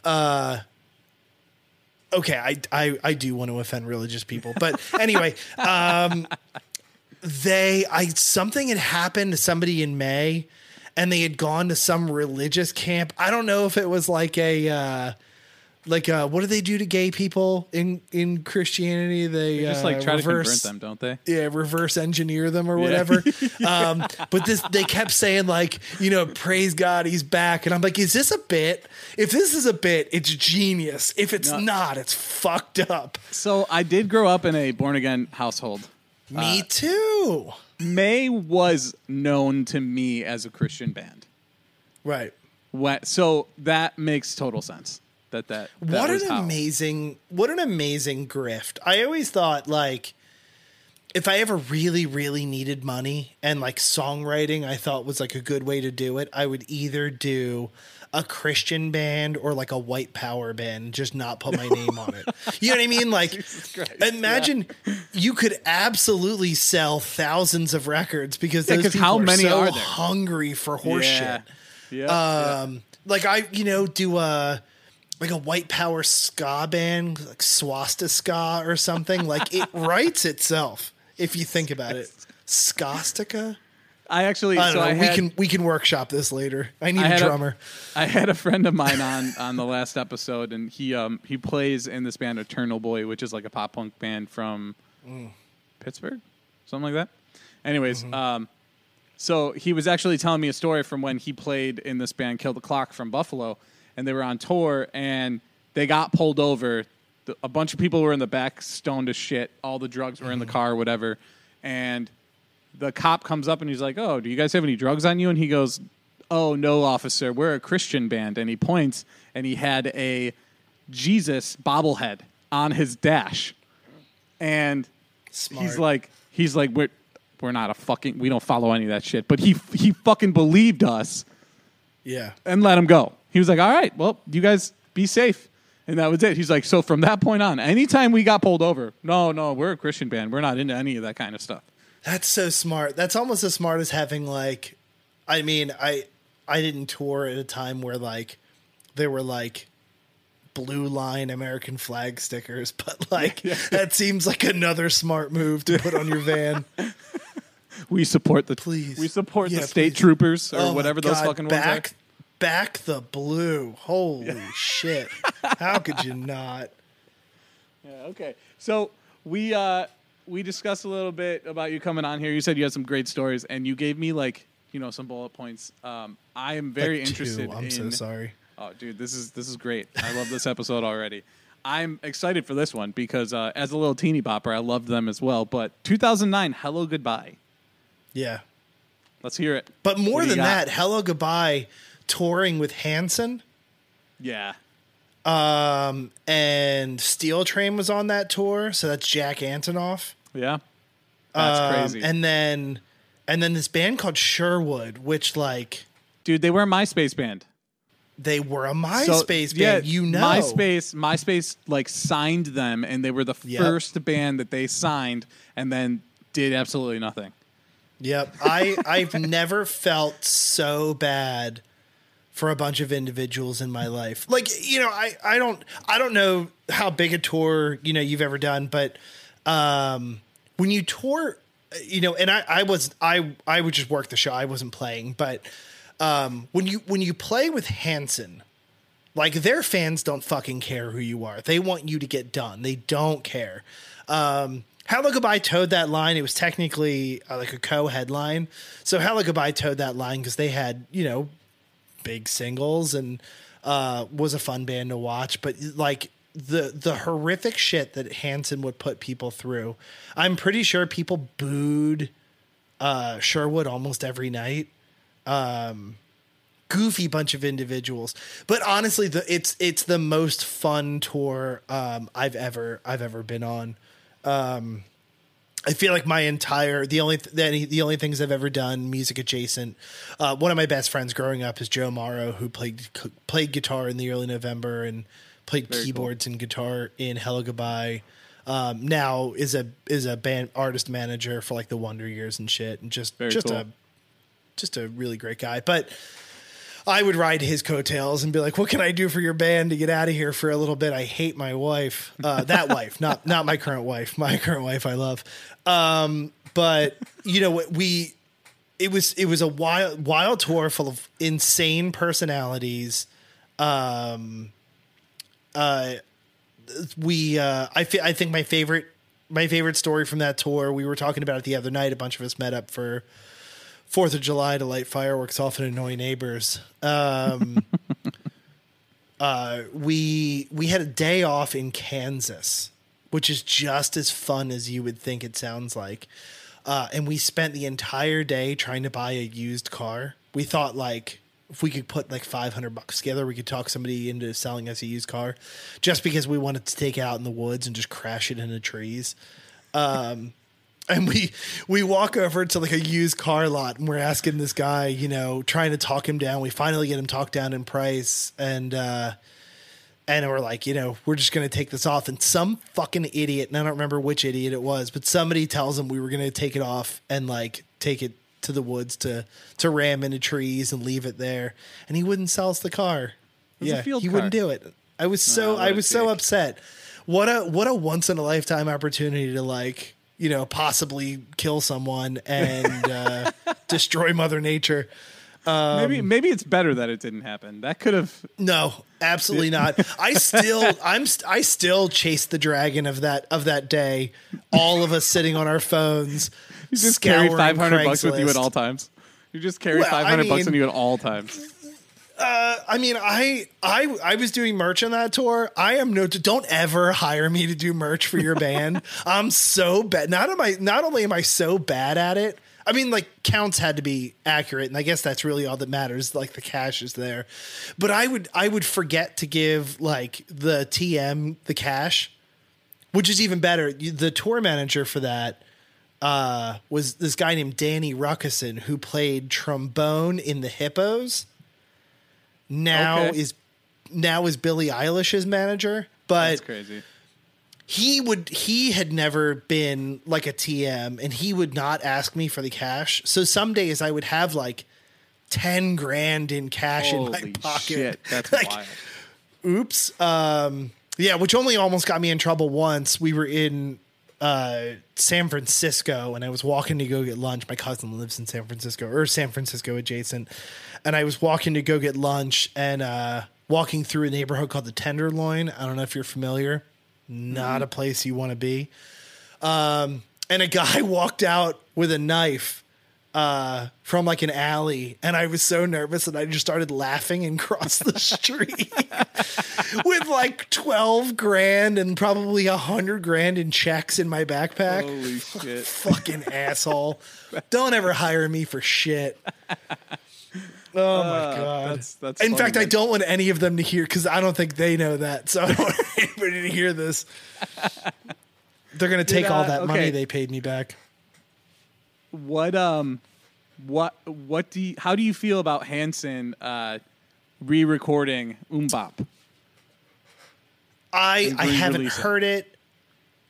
uh, okay, I, I, I do want to offend religious people, but anyway, um, they, I, something had happened to somebody in Mae, and they had gone to some religious camp. I don't know if it was like a, uh, like uh, what do they do to gay people in in Christianity? They, They just uh, like try reverse, to convert them, don't they? yeah, reverse engineer them or Yeah. whatever. um, but this, they kept saying like, you know, praise God, he's back, and I'm like, is this a bit? If this is a bit, it's genius. If it's No. not, it's fucked up. So I did grow up in a born again household. Me too. Mae was known to me as a Christian band. Right. What, so that makes total sense. That that, that what was an how. amazing what an amazing grift i always thought like if i ever really really needed money and like songwriting i thought was like a good way to do it i would either do a christian band or like a white power band just not put my name on it you know what i mean like Christ, imagine you could absolutely sell thousands of records because Yeah, those people how are many so are there? hungry for horseshit Yeah. Yeah, yeah. um, like I, you know, do a like a white power ska band, like Swasta ska or something. like it writes itself if you think about it. Skastika. I actually I don't so know. I we can we can workshop this later. I need I a a- drummer. I had a friend of mine on on the last episode, and he um he plays in this band Eternal Boy, which is like a pop punk band from Pittsburgh, something like that. Anyways, um, so he was actually telling me a story from when he played in this band Kill the Clock from Buffalo, and they were on tour, and they got pulled over. The- A bunch of people were in the back, stoned as shit. All the drugs were in the mm-hmm. car, whatever, and the cop comes up and he's like, "Oh, do you guys have any drugs on you?" And he goes, "Oh, no, officer. We're a Christian band." And he points and he had a Jesus bobblehead on his dash. And Smart. he's like he's like we're we're not a fucking we don't follow any of that shit. But he he fucking believed us Yeah. and let him go. He was like, "All right, well, you guys be safe." And that was it. He's like, "So from that point on, anytime we got pulled over, no, no, we're a Christian band. We're not into any of that kind of stuff." That's so smart. That's almost as smart as having like I mean, I I didn't tour at a time where like there were like blue line American flag stickers, but like that seems like another smart move to put on your van. We support the Please. We support Yeah, the state please. troopers or Oh whatever those fucking back, ones Back the blue. Holy shit. How could you not? Yeah, okay. So we uh we discussed a little bit about you coming on here. You said you had some great stories, and you gave me like you know some bullet points. Um, I am very Like interested. I'm in, so sorry. Oh, dude, this is this is great. I love this episode already. I'm excited for this one because uh, as a little teeny bopper, I loved them as well. But 2009, Hellogoodbye. Yeah. Let's hear it. But more What do you than got? that, Hellogoodbye touring with Hanson. Yeah. Um, and Steel Train was on that tour, so that's Jack Antonoff. Yeah. That's Um, crazy. And then, and then this band called Sherwood, which like dude, they were a MySpace band. they were a So, MySpace yeah, band. You know, MySpace, MySpace like signed them, and they were the Yep. first band that they signed, and then did absolutely nothing. Yep. I I've never felt so bad for a bunch of individuals in my life. Like, you know, I I don't I don't know how big a tour, you know, you've ever done, but um when you tour, you know, and I I was I I would just work the show. I wasn't playing, but um when you when you play with Hanson, like their fans don't fucking care who you are. They want you to get done. They don't care. Um, Hellogoodbye towed that line. It was technically uh, like a co-headline. So Hellogoodbye towed that line because they had you know big singles and uh, was a fun band to watch. But like the the horrific shit that Hanson would put people through, I'm pretty sure people booed uh, Sherwood almost every night goofy bunch of individuals. But honestly, the it's it's the most fun tour um, I've ever I've ever been on. Um, I feel like my entire the only th- the, the only things I've ever done music adjacent. Uh, one of my best friends growing up is Joe Marro, who played played guitar in the early November and played Very cool. keyboards and guitar in Hellogoodbye. Um, now is a is a band artist manager for like the Wonder Years and shit, and just Very just cool. a just a really great guy. But I would ride his coattails and be like, "What can I do for your band to get out of here for a little bit?" I hate my wife, uh, that wife, not not my current wife. My current wife, I love. Um, but you know we. It was it was a wild wild tour full of insane personalities. Um, uh, we uh, I fe- I think my favorite my favorite story from that tour. We were talking about it the other night. A bunch of us met up for Fourth of July to light fireworks off and annoy neighbors. Um, uh, we we had a day off in Kansas, which is just as fun as you would think it sounds like. Uh, and we spent the entire day trying to buy a used car. We thought like if we could put like 500 bucks together, we could talk somebody into selling us a used car just because we wanted to take it out in the woods and just crash it into trees and we we walk over to like a used car lot and we're asking this guy you know trying to talk him down. We finally get him talked down in price and uh and we're like you know we're just gonna take this off. And some fucking idiot and i don't remember which idiot it was but somebody tells him we were gonna take it off and like take it to the woods to to ram into trees and leave it there. And he wouldn't sell us the car. Was a yeah field he car. wouldn't do it. I was so Oh, what i a was so upset. What a what a once in a lifetime opportunity to like you know possibly kill someone and uh, destroy mother nature maybe maybe it's better that it didn't happen. That could have. no absolutely not i still i'm st- i still chase the dragon of that of that day all of us sitting on our phones You just carry five hundred bucks with you at all times. You just carry Well, I five hundred bucks mean- with you at all times. I mean, I I I was doing merch on that tour. I am no. Don't ever hire me to do merch for your band. I'm so bad. Not am I. Not only am I so bad at it. I mean, like counts had to be accurate, and I guess that's really all that matters. Like the cash is there, but I would I would forget to give like the TM the cash, which is even better. The tour manager for that uh, was this guy named Danny Rukasin who played trombone in the Hippos now Okay. is now is Billie Eilish's manager, but That's crazy. he would he had never been like a TM and he would not ask me for the cash. So some days I would have like 10 grand in cash in my pocket. shit, that's Like, wild. oops. Um yeah, which only almost got me in trouble once. We were in uh San Francisco and I was walking to go get lunch. My cousin lives in San Francisco or San Francisco adjacent. And I was walking to go get lunch and uh walking through a neighborhood called the Tenderloin. I don't know if you're familiar. Not a place you want to be. Um and a guy walked out with a knife uh, from like an alley, and I was so nervous that I just started laughing and crossed the street with like twelve grand and probably a hundred grand in checks in my backpack. Holy shit. Fucking asshole! Don't ever hire me for shit. Oh my god! That's that's. In funny, fact, I don't want any of them to hear because I don't think they know that. So I don't want anybody to hear this. They're gonna take all uh, that okay. money they paid me back. What um, what what do you, how do you feel about Hanson uh, re-recording MMMBop? I I haven't heard it.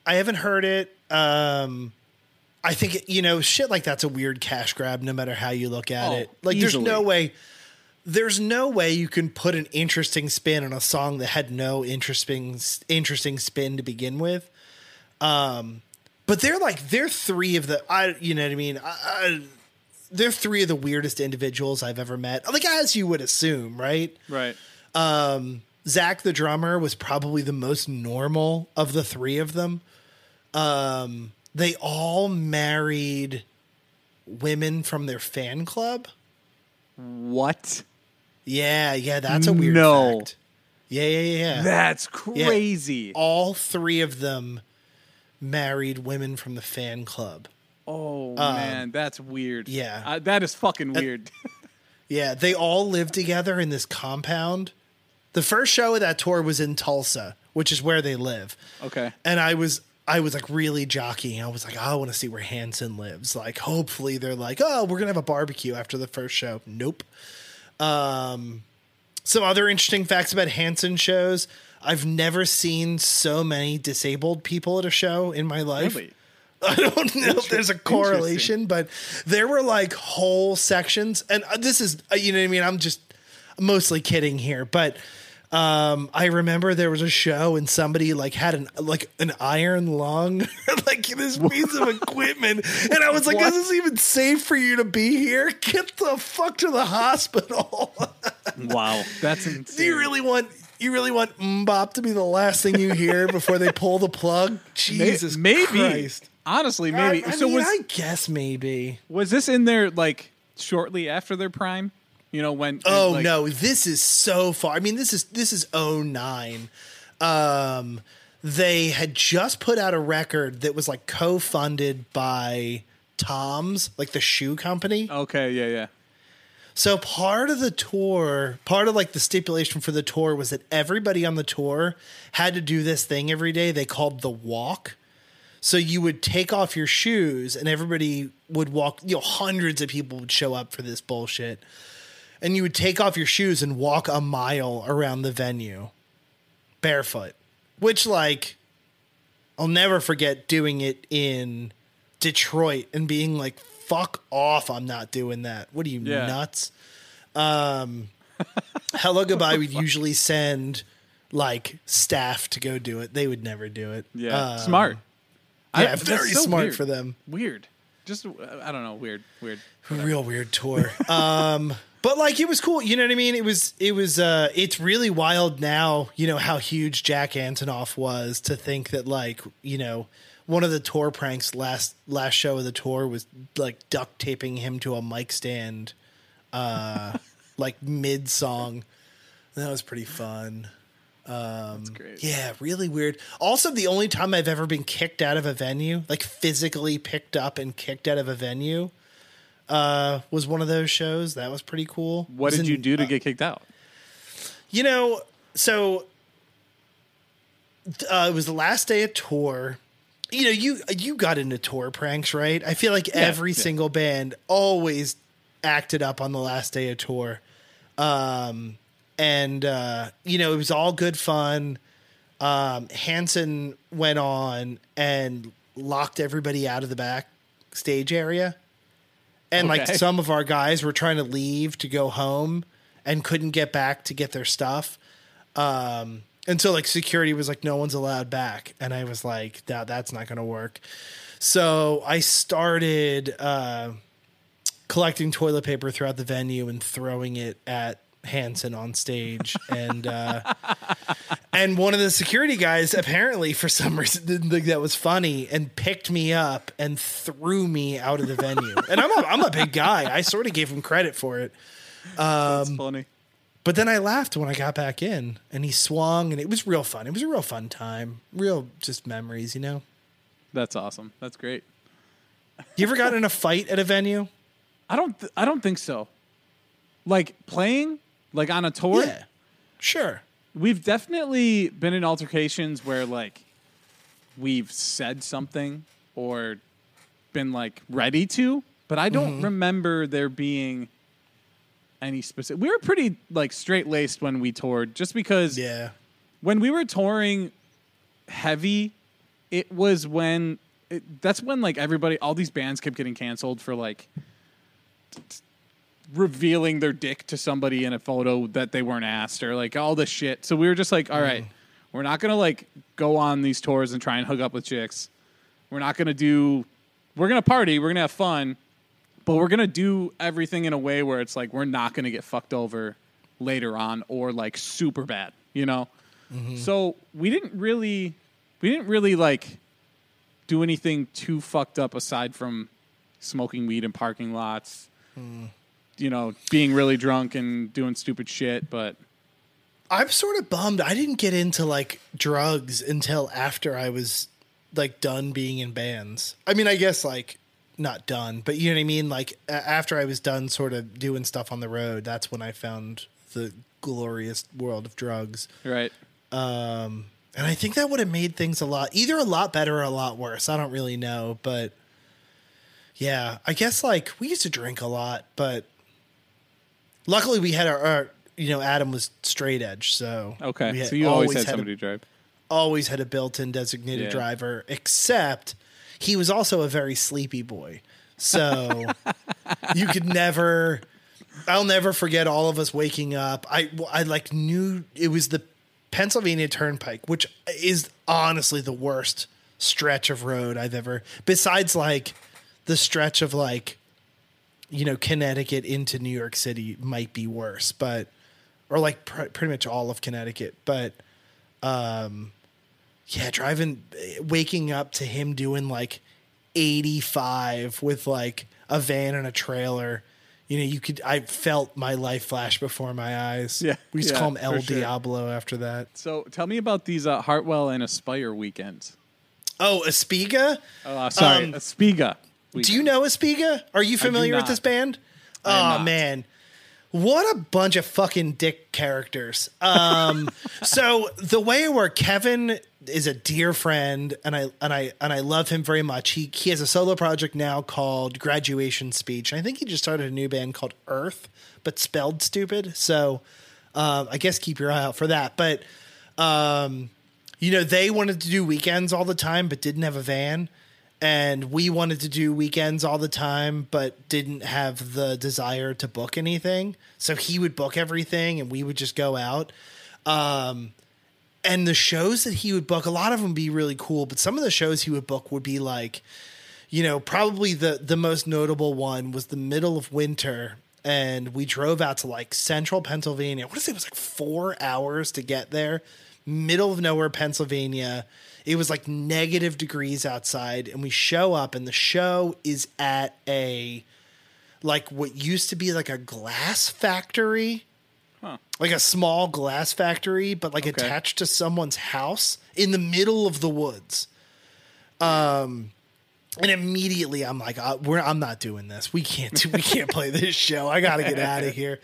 I haven't heard it. Um, I think you know shit like that's a weird cash grab. No matter how you look at Oh, it, like there's no way. There's no way you can put an interesting spin on a song that had no interesting interesting spin to begin with. Um, but they're like they're three of the I you know what I mean. I, I, they're three of the weirdest individuals I've ever met. Like as you would assume, right? Right. Um, Zac the drummer was probably the most normal of the three of them. Um, they all married women from their fan club. What? Yeah, yeah, that's a weird No. fact. Yeah, yeah, yeah. yeah. That's crazy. all three of them married women from the fan club. Oh man, that's weird. Um, yeah. Uh, that is fucking weird. Yeah, they all lived together in this compound. The first show of that tour was in Tulsa, which is where they live. okay. and I was I was like really jockeying. I was like, I want to see where Hanson lives. Like, hopefully they're like, oh, we're gonna have a barbecue after the first show. Nope. Um, some other interesting facts about Hanson shows. I've never seen so many disabled people at a show in my life. Really? I don't know if there's a correlation, but there were like whole sections, and uh, this is uh, you know what I mean. I'm just mostly kidding here, but um, I remember there was a show and somebody like had an like an iron lung, like this piece of equipment, and I was like, What? "Is this even safe for you to be here? Get the fuck to the hospital." Wow. That's insane. Do you really want? You really want MMMBop to be the last thing you hear before they pull the plug? Jesus maybe. Christ. Honestly, maybe. I, I so mean, was I guess maybe. was this in there like shortly after their prime? You know when? Oh like- no, this is so far. I mean, this is this is 09. Um they had just put out a record that was like co-funded by TOMS, like the shoe company. Okay. Yeah. Yeah. So part of the tour, part of like the stipulation for the tour was that everybody on the tour had to do this thing every day they called the walk. So you would take off your shoes and everybody would walk, you know, hundreds of people would show up for this bullshit. And you would take off your shoes and walk a mile around the venue barefoot, which like I'll never forget doing it in Detroit and being like, fuck off. I'm not doing that. What are you Yeah. nuts? Um, Hellogoodbye We'd usually send like staff to go do it. They would never do it. Yeah. Um, smart. Yeah, that's very so smart weird. for them. Weird. Just I don't know. Weird. Weird. real weird tour um but like it was cool you know what i mean it was it was uh it's really wild now you know how huge jack antonoff was to think that like you know one of the tour pranks last last show of the tour was like duct taping him to a mic stand uh like mid song that was pretty fun great. yeah, really weird. Also, the only time I've ever been kicked out of a venue, like physically picked up and kicked out of a venue, uh, was one of those shows. That was pretty cool. What did you do to uh, get kicked out? You know, so uh, it was the last day of tour. You know, you you got into tour pranks, right? I feel like every yeah. single band always acted up on the last day of tour. Um, and uh, you know, it was all good fun. Um, Hanson went on and locked everybody out of the back stage area. And like some of our guys were trying to leave to go home and couldn't get back to get their stuff. Um, and so like security was like, no one's allowed back. And I was like, that that's not going to work. So I started, uh, collecting toilet paper throughout the venue and throwing it at Hanson on stage, and uh, and one of the security guys apparently for some reason didn't think that was funny and picked me up and threw me out of the venue. And I'm a, I'm a big guy. I sort of gave him credit for it. That's Um, funny. But then I laughed when I got back in, and he swung, and it was real fun. It was a real fun time, real just memories, you know. That's awesome. That's great. You ever got in a fight at a venue? I don't. Th- I don't think so. Like playing, like on a tour. Yeah, sure. We've definitely been in altercations where like we've said something or been like ready to, but I don't Mm-hmm. remember there being any specific. We were pretty like straight laced when we toured, just because Yeah, when we were touring heavy, it was when it, that's when like everybody, all these bands kept getting canceled for like t- revealing their dick to somebody in a photo that they weren't asked or like all this shit. So we were just like, all right, mm-hmm. we're not gonna like go on these tours and try and hook up with chicks. We're not gonna do. We're gonna party. We're gonna have fun, but we're gonna do everything in a way where it's like we're not gonna get fucked over later on or like super bad. You know. Mm-hmm. So we didn't really, we didn't really like do anything too fucked up aside from smoking weed in parking lots. Mm. You know, being really drunk and doing stupid shit. But I'm sort of bummed. I didn't get into like drugs until after I was like done being in bands. I mean, I guess like not done, but you know what I mean. Like a- after I was done, sort of doing stuff on the road. That's when I found the glorious world of drugs. right, Um, and I think that would have made things a lot either a lot better or a lot worse. I don't really know, but yeah, I guess like we used to drink a lot, but luckily we had our, our you know Adam was straight edge, so okay. we so you always, had, a- somebody to drive. always had a built-in designated Yeah. driver, except he was also a very sleepy boy. So you could never I'll never forget all of us waking up. I I like knew it was the Pennsylvania Turnpike, which is honestly the worst stretch of road I've ever besides like the stretch of like you know Connecticut into New York City might be worse, but or like pr- pretty much all of Connecticut, but um yeah, driving waking up to him doing like 85 with like a van and a trailer. You know, you could I felt my life flash before my eyes. Yeah, We used to yeah, call him El for sure. Diablo after that. So tell me about these uh, Heartwell and Aspire weekends. Oh, Espiga? Oh, uh, sorry, Um, Aspiga. Do you know Espiga? Are you familiar with this band? Oh man. What a bunch of fucking dick characters. Um so the way where Kevin is a dear friend and I and I and I love him very much. He he has a solo project now called Graduation Speech. I think he just started a new band called Earth, but spelled stupid. So um I guess keep your eye out for that. But um you know, they wanted to do weekends all the time but didn't have a van and we wanted to do weekends all the time but didn't have the desire to book anything. So he would book everything and we would just go out. Um and the shows that he would book a lot of them would be really cool but some of the shows he would book would be like you know probably the the most notable one was the middle of winter. And we drove out to like central pennsylvania. What is it? It was like four hours to get there. Middle of nowhere pennsylvania it was like negative degrees outside and we show up and the show is at a like what used to be like a glass factory. Like a small glass factory but like Okay. attached to someone's house in the middle of the woods. Um and immediately i'm like uh, we're, i'm not doing this. We can't do, we can't play this show. I gotta get out of here.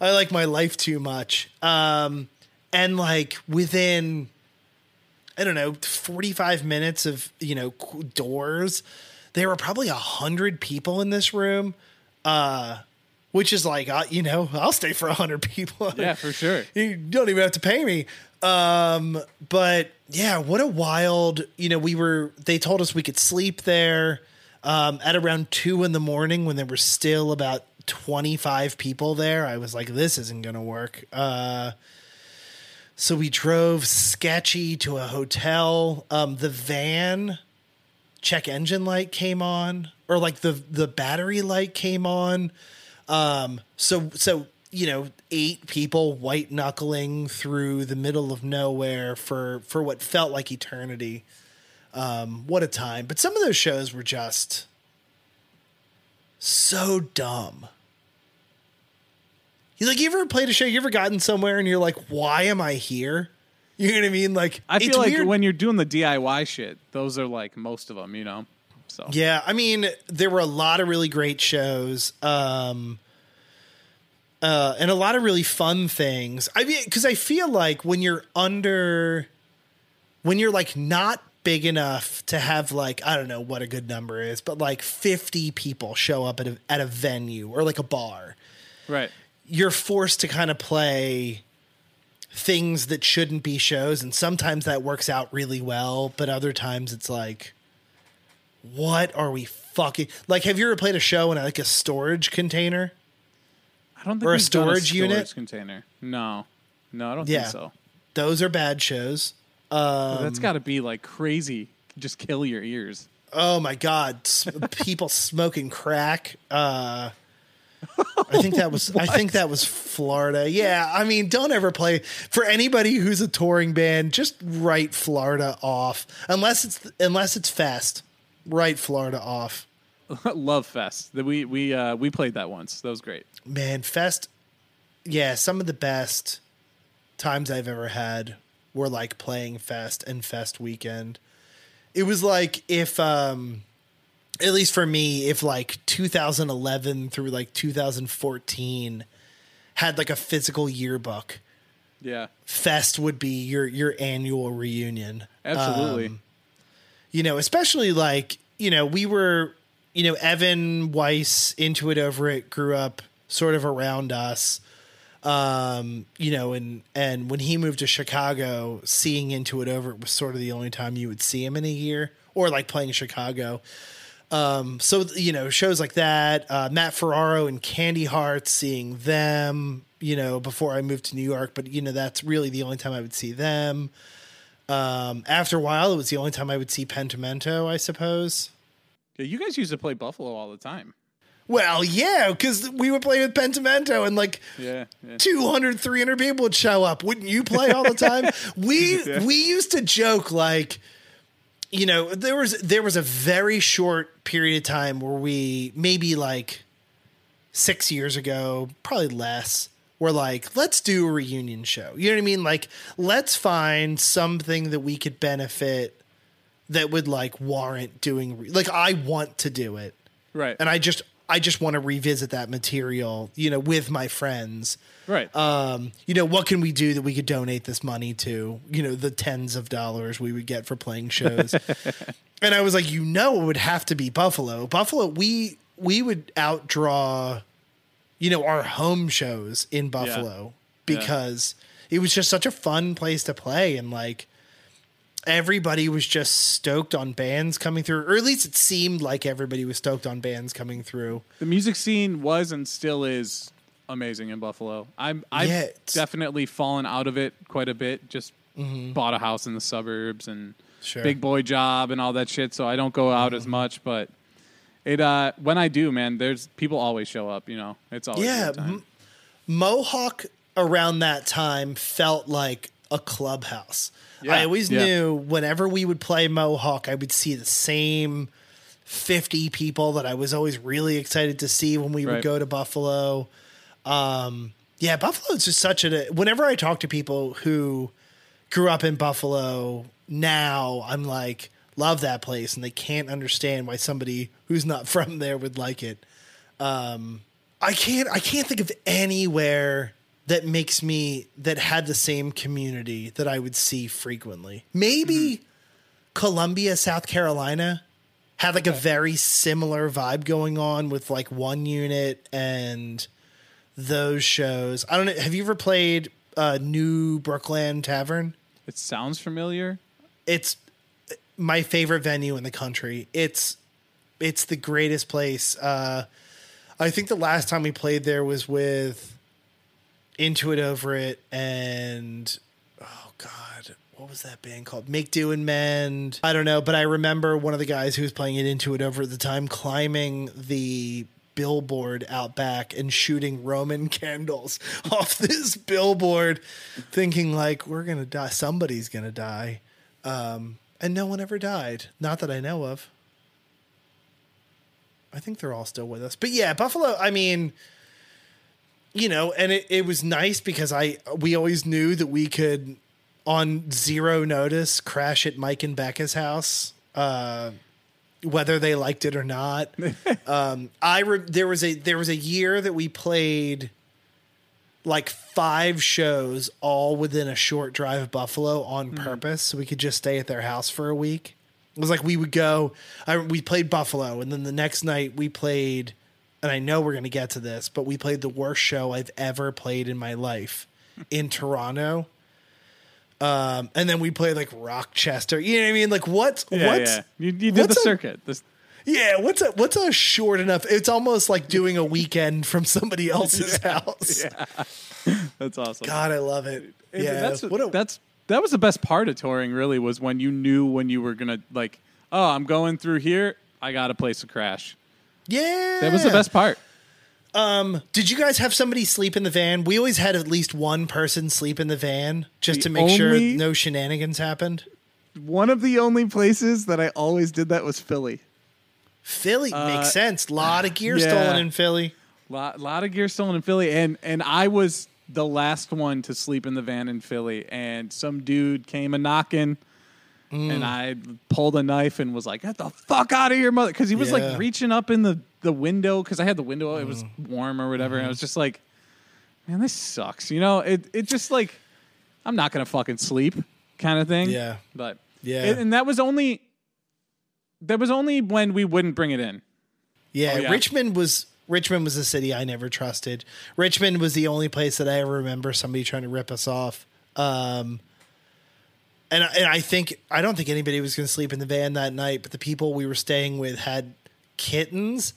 I like my life too much. Um and like within I don't know, 45 minutes of, you know, doors. There were probably a hundred people in this room. Uh, which is like, uh, you know, I'll stay for a hundred people. Yeah, for sure. you don't even have to pay me. Um, but yeah, what a wild, you know, we were, they told us we could sleep there, um, at around two in the morning when there were still about 25 people there. I was like, this isn't going to work. Uh, so we drove sketchy to a hotel. Um, the van check engine light came on, or like the the battery light came on. Um, so so you know, eight people white knuckling through the middle of nowhere for for what felt like eternity. Um, what a time! But some of those shows were just so dumb. You like you ever played a show? You ever gotten somewhere and you're like, why am I here? You know what I mean? Like I feel like weird. when you're doing the DIY shit, those are like most of them, you know. So Yeah, I mean, there were a lot of really great shows, um, uh, and a lot of really fun things. I mean, because I feel like when you're under, when you're like not big enough to have like I don't know what a good number is, but like 50 people show up at a at a venue or like a bar, right. You're forced to kind of play things that shouldn't be shows and sometimes that works out really well but other times it's like what are we fucking like have you ever played a show in like a storage container I don't think Or a we've done storage storage unit? container. No, no, I don't Yeah. think so. those are bad shows That's got to be like crazy. Just kill your ears. oh my god people smoking crack uh I think that was I think that was Florida. Yeah, I mean, don't ever play for anybody who's a touring band. Just write Florida off unless it's unless it's fest. Write Florida off. Love Fest. That we we uh, we played that once. That was great. Man, fest. Yeah, some of the best times I've ever had were like playing fest and fest weekend. It was like if um at least for me, if like 2011 through like 2014 had like a physical yearbook, Yeah, fest would be your your annual reunion. absolutely. Um, you know, especially like, you know, we were, you know, Evan Weiss, into it over it, grew up sort of around us. Um, you know, and and when he moved to Chicago, seeing into it over it was sort of the only time you would see him in a year, or like playing Chicago. Um, so you know, shows like that, uh, Matt Ferraro and Candy Hearts, seeing them, you know, before I moved to New York, but you know, that's really the only time I would see them. Um, after a while, it was the only time I would see Pentimento, I suppose. yeah, you guys used to play Buffalo all the time. Well, yeah, because we would play with Pentimento and like Yeah, yeah. 200, 300 people would show up. Wouldn't you play all the time? we we used to joke like, you know, there was there was a very short period of time where we maybe like six years ago, probably less. We're like, let's do a reunion show. You know what I mean? Like, let's find something that we could benefit that would like warrant doing. Re- like, I want to do it right, and I just I just want to revisit that material, you know, with my friends. right. Um, you know, what can we do that we could donate this money to? You know, the tens of dollars we would get for playing shows. and I was like, you know, it would have to be Buffalo. Buffalo, we we would outdraw, you know, our home shows in Buffalo Yeah. because it was just such a fun place to play and like everybody was just stoked on bands coming through, or at least it seemed like everybody was stoked on bands coming through. the music scene was and still is amazing in Buffalo. I'm I've Yeah, definitely fallen out of it quite a bit. Just bought a house in the suburbs and Sure. big boy job and all that shit, so I don't go out as much. But it uh, when I do, man, there's people always show up. You know, it's always Yeah. M- Mohawk around that time felt like a clubhouse. Yeah, I always yeah. knew whenever we would play Mohawk, I would see the same 50 people that I was always really excited to see when we would go to Buffalo. Um, yeah, Buffalo is just such a. Whenever I talk to people who grew up in Buffalo now, I'm like, love that place, and they can't understand why somebody who's not from there would like it. Um, I can't. I can't think of anywhere that makes me that had the same community that I would see frequently. Maybe Columbia, South Carolina had like a very similar vibe going on with like one unit and those shows. I don't know. Have you ever played uh, New Brookland Tavern? It sounds familiar. It's my favorite venue in the country. It's it's the greatest place. Uh, I think the last time we played there was with Into It Over It and oh god, what was that band called? Make Do and Mend. I don't know, but I remember one of the guys who was playing it Into It Over at the time climbing the billboard out back and shooting Roman candles off this billboard, thinking like we're gonna die. Somebody's gonna die, um, and no one ever died. Not that I know of. I think they're all still with us. But yeah, Buffalo. I mean, you know, and it, it was nice because I we always knew that we could on zero notice crash at Mike and Becca's house, uh, whether they liked it or not. um, I re- there was a there was a year that we played like five shows all within a short drive of Buffalo on purpose, so we could just stay at their house for a week. It was like we would go. I, we played Buffalo, and then the next night we played. And I know we're going to get to this, but we played the worst show I've ever played in my life in Toronto. Um, and then we played like Rochester. You know what I mean? Like what's Yeah, what's yeah. You, you did the a- circuit. This, yeah, what's a what's a short enough? It's almost like doing a weekend from somebody else's house. Yeah. that's awesome. God, I love it. Yeah, that's what a, that's that was the best part of touring. Really, was when you knew when you were gonna like, oh, I'm going through here. I got a place to crash. Yeah. That was the best part. Did you guys have somebody sleep in the van? We always had at least one person sleep in the van just The to make sure no shenanigans happened. One of the only places that I always did that was Philly. Philly makes sense. A lot of gear Uh, yeah. stolen in Philly. lot, lot of gear stolen in Philly, and and I was the last one to sleep in the van in Philly, and some dude came a knocking, Mm. and I pulled a knife and was like, "Get the fuck out of here, mother!" Because he was Yeah. Mm. like reaching up in the the window because I had the window, it was warm or whatever, Mm-hmm. and I was just like, "Man, this sucks," you know? It it just like I'm not gonna fucking sleep, kind of thing. Yeah. but Yeah. and, and that was only that was only when we wouldn't bring it in. Yeah, Oh, yeah. Richmond was Richmond was a city I never trusted. Richmond was the only place that I ever remember somebody trying to rip us off. Um, and I- and I think I don't think anybody was going to sleep in the van that night, but the people we were staying with had kittens.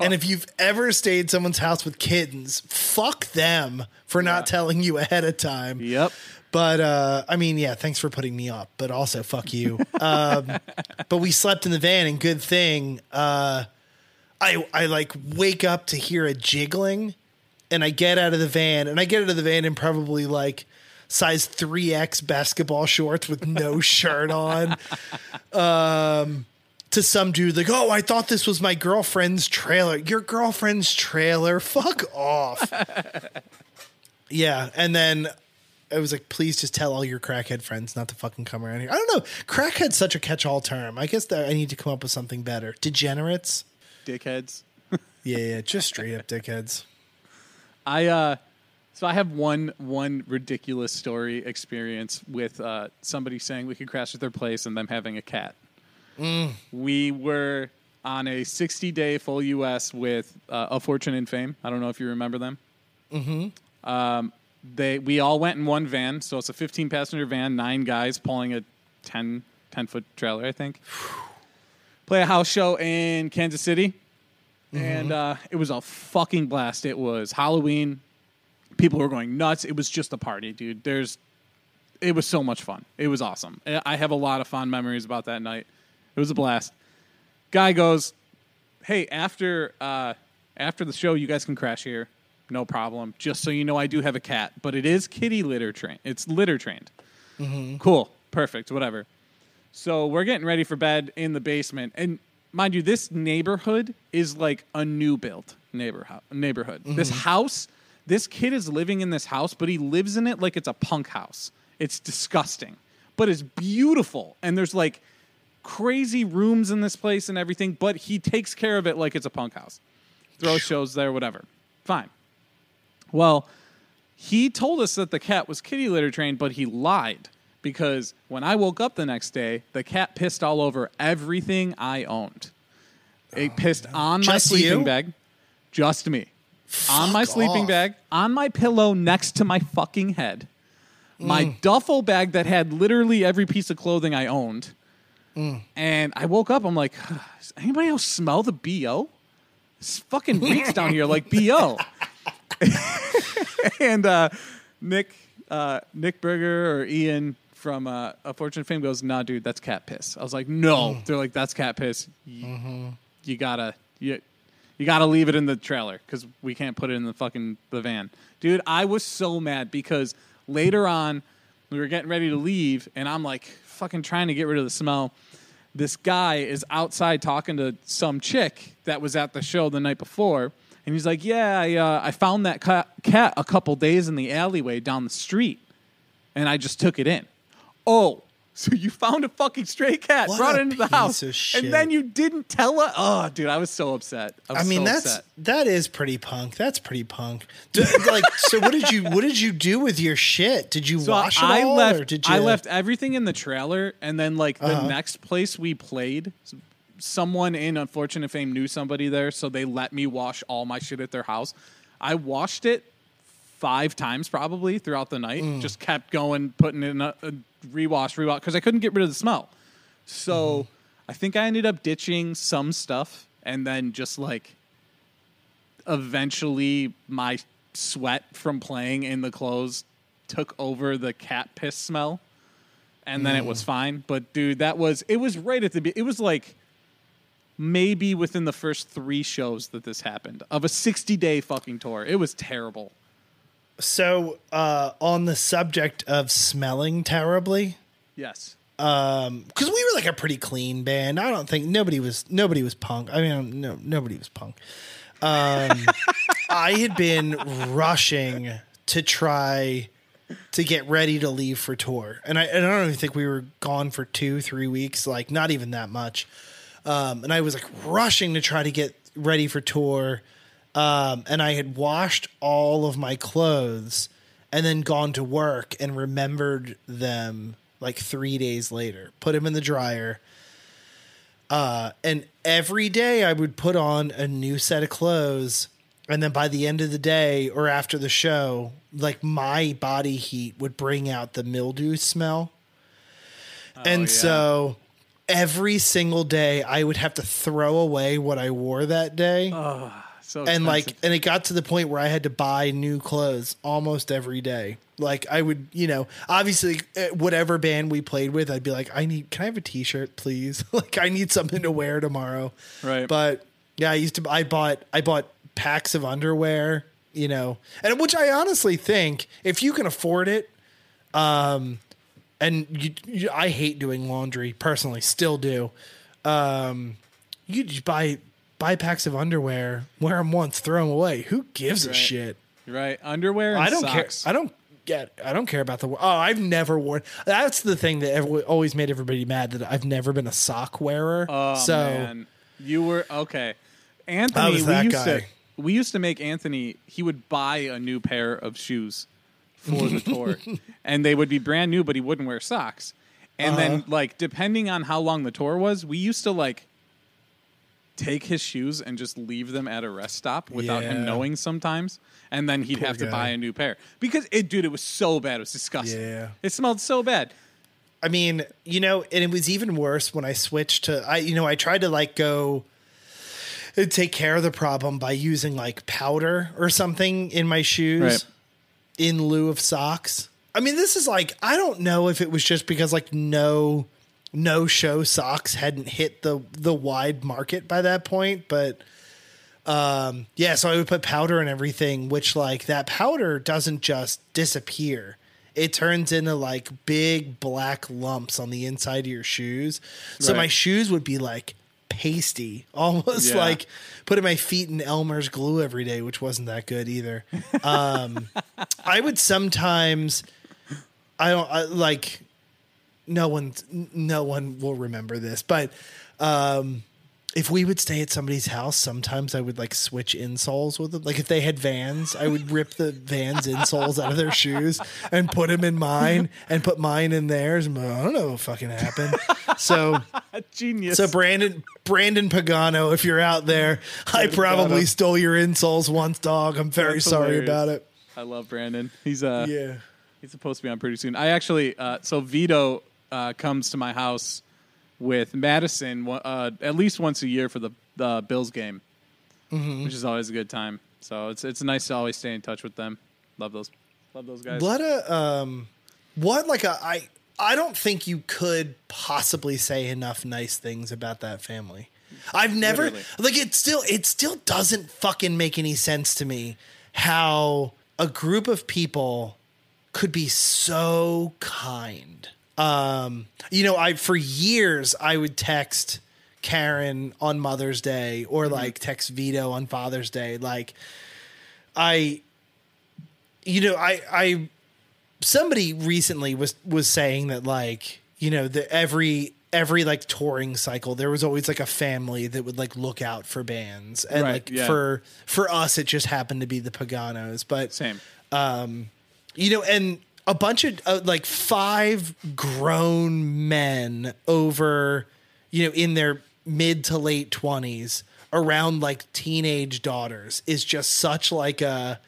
And if you've ever stayed at someone's house with kittens, fuck them for not telling you ahead of time. Yep. But uh, I mean, yeah, thanks for putting me up, but also fuck you. Um, but we slept in the van, and good thing. Uh, I I like wake up to hear a jiggling, and I get out of the van, and I get out of the van in probably like size three X basketball shorts with no shirt on. Um, to some dude like, oh, I thought this was my girlfriend's trailer. Your girlfriend's trailer? Fuck off. yeah, and then I was like, please just tell all your crackhead friends not to fucking come around here. I don't know. Crackhead's such a catch-all term. I guess that I need to come up with something better. Degenerates. Dickheads. Yeah, yeah, just straight up dickheads. I uh so I have one one ridiculous story experience with uh somebody saying we could crash at their place and them having a cat. We were on a 60 day full US with uh, a fortune and fame. I don't know if you remember them. Mm-hmm. Um, they we all went in one van, so it's a 15 passenger van, nine guys pulling a 10 10 foot trailer, I think. Play a house show in Kansas City and uh, it was a fucking blast. It was Halloween. People were going nuts. It was just a party, dude. There's, it was so much fun. It was awesome. I have a lot of fond memories about that night. It was a blast. Guy goes, "Hey, after uh, after the show, you guys can crash here, no problem. Just so you know, I do have a cat, but it is kitty litter trained. It's litter trained. Cool, perfect, whatever." So we're getting ready for bed in the basement, and mind you, this neighborhood is like a new built neighborhood. Neighborhood. This house, this kid is living in this house, but he lives in it like it's a punk house. It's disgusting, but it's beautiful, and there's like crazy rooms in this place and everything. But he takes care of it like it's a punk house. Throws shows there, whatever. Fine. Well, he told us that the cat was kitty litter trained, but he lied because when I woke up the next day, the cat pissed all over everything I owned. It oh, pissed on my sleeping you? bag, just me, on my sleeping off. bag, on my pillow next to my fucking head, my Mm. duffel bag that had literally every piece of clothing I owned. Mm. And I woke up, I'm like, does anybody else smell the BO? This fucking reeks down here like BO. and uh, Nick uh, Nick Berger or Ian from uh, A Fortune Fame goes, "Nah, dude, that's cat piss." I was like, "No." They're like, "That's cat piss. You, you gotta you You got to leave it in the trailer because we can't put it in the fucking the van, dude. I was so mad because later on we were getting ready to leave, and I'm like fucking trying to get rid of the smell. This guy is outside talking to some chick that was at the show the night before, and he's like, "Yeah, I uh, I found that ca- cat a couple days in the alleyway down the street, and I just took it in." Oh. So you found a fucking stray cat, What brought it into the house, and then you didn't tell us. Oh, dude, I was so upset. I, was I mean, so that's upset. that is pretty punk. That's pretty punk. D- like, so what did you what did you do with your shit? Did you So wash it I all, left. or did you? I left everything in the trailer, and then like the Uh-huh. next place we played, someone in Unfortunate Fame knew somebody there, so they let me wash all my shit at their house. I washed it five times probably throughout the night. Mm. Just kept going, putting in a, a rewash, rewash, because I couldn't get rid of the smell. So Mm-hmm. I think I ended up ditching some stuff, and then just like eventually my sweat from playing in the clothes took over the cat piss smell and then it was fine but dude that was it was right at the be- it was like maybe within the first 3 shows that this happened of a 60 day fucking tour it was terrible So, uh, on the subject of smelling terribly, yes because we were like a pretty clean band. I don't think nobody was nobody was punk. I mean, no, nobody was punk. Um, I had been rushing to try to get ready to leave for tour, and I and I don't even think we were gone for two three weeks, like not even that much. Um, and I was like rushing to try to get ready for tour. Um, and I had washed all of my clothes and then gone to work and remembered them like three days later, put them in the dryer. Uh, and every day I would put on a new set of clothes. And then by the end of the day or after the show, like my body heat would bring out the mildew smell. and yeah. so every single day I would have to throw away what I wore that day so and like and it got to the point where i had to buy new clothes almost every day. Like i would you know obviously uh, whatever band we played with i'd be like i need can i have a t-shirt please? Like i need something to wear tomorrow. Right. but yeah i used to i bought i bought packs of underwear you know and which i honestly think if you can afford it um and you, you, i hate doing laundry personally still do um you just buy buy packs of underwear, wear them once, throw them away. Who gives a shit? right underwear and I don't socks. care. I don't get. I don't care about the. Oh, I've never worn. That's the thing that ever, always made everybody mad that I've never been a sock wearer. Oh so man, you were okay. Anthony, we used guy. to we used to make Anthony. He would buy a new pair of shoes for the tour, and they would be brand new, but he wouldn't wear socks. And then, Uh-huh. like, depending on how long the tour was, we used to like take his shoes and just leave them at a rest stop without him Yeah. knowing sometimes. And then he'd Poor have to guy. buy a new pair because it, dude, it was so bad. It was disgusting. Yeah. it smelled so bad. I mean, you know, and it was even worse when I switched to. I you know I tried to like go. and Take care of the problem by using like powder or something in my shoes Right. in lieu of socks. I mean, this is like I don't know if it was just because like no no show socks hadn't hit the the wide market by that point, but um yeah, so I would put powder and everything, which like that powder doesn't just disappear. It turns into like big black lumps on the inside of your shoes. So Right. my shoes would be like pasty, almost Yeah. like putting my feet in Elmer's glue every day, which wasn't that good either. Um, I would sometimes, I don't I, like. No one, no one will remember this, but um, if we would stay at somebody's house, sometimes I would like switch insoles with them. Like if they had Vans, I would rip the Vans insoles out of their shoes and put them in mine, and put mine in theirs. And I don't know what fucking happened. So. Genius. So Brandon Brandon Pagano, if you're out there, I probably Pagano. stole your insoles once, dog. I'm very That's sorry hilarious. about it. I love Brandon. He's uh Yeah. he's supposed to be on pretty soon. I actually uh, so Vito uh, comes to my house with Madison uh, at least once a year for the the Bills game, Mm-hmm. which is always a good time. So it's it's nice to always stay in touch with them. Love those love those guys. What a um what like a I I don't think you could possibly say enough nice things about that family. I've never Literally. like it still it still doesn't fucking make any sense to me how a group of people could be so kind. Um you know, I for years I would text Karen on Mother's Day or Mm-hmm. like text Vito on Father's Day like I you know, I I somebody recently was was saying that like you know the every every like touring cycle there was always like a family that would like look out for bands and Right, like yeah. for for us it just happened to be the paganos but Same. Um you know and a bunch of uh, like five grown men over you know in their mid to late 20s around like teenage daughters is just such like a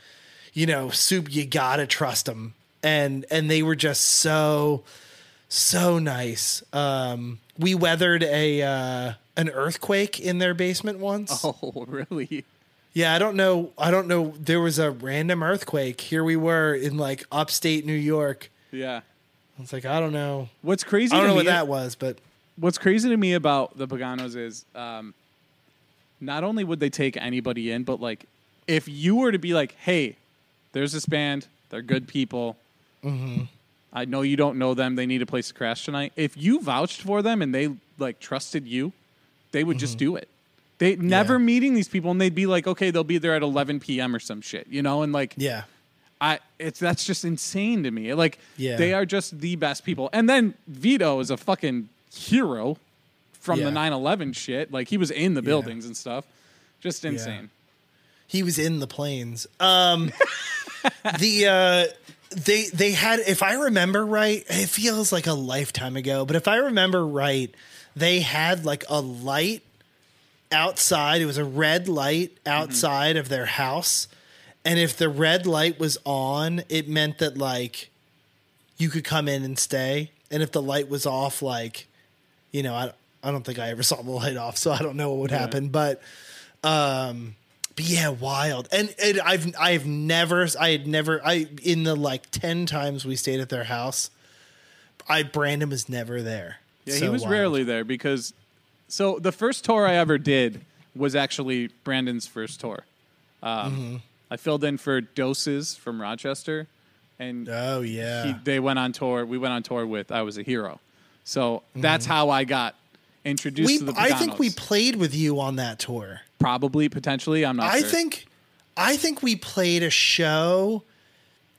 you know soup you gotta trust them and and they were just so so nice. Um we weathered a uh an earthquake in their basement once. Oh, really? Yeah, I don't know. I don't know. There was a random earthquake. Here we were in like upstate New York. Yeah. It's like I don't know. What's crazy? I don't to know me, what that was, but What's crazy to me about the Paganos is, um, not only would they take anybody in, but like, if you were to be like, "Hey, there's this band. They're good people. Mm-hmm. I know you don't know them. They need a place to crash tonight." If you vouched for them and they like trusted you, they would just do it. They never. Yeah. meeting these people, and they'd be like, "Okay, they'll be there at 11 p.m. or some shit," you know, and like, yeah, I it's that's just insane to me. Like Yeah. they are just the best people. And then Vito is a fucking hero from the 9/11 shit. Like he was in the buildings and stuff. Just insane. he was in the planes. Um, the uh, they they had, if I remember right, it feels like a lifetime ago, but if I remember right, they had like a light outside. It was a red light outside of their house. And if the red light was on, it meant that like you could come in and stay. And if the light was off, like, you know, I I don't think I ever saw the light off, so I don't know what would happen. But um but yeah, wild. And, and I've I've never I had never I in the like ten times we stayed at their house, I Brandon was never there. Yeah, he was wild. rarely there because so the first tour I ever did was actually Brandon's first tour. Um, Mm-hmm. I filled in for Doses from Rochester, and Oh yeah. he, they went on tour. We went on tour with I Was a Hero, so that's how I got introduced we to the. I think we played with you on that tour. probably potentially. I'm not. I sure. think I think we played a show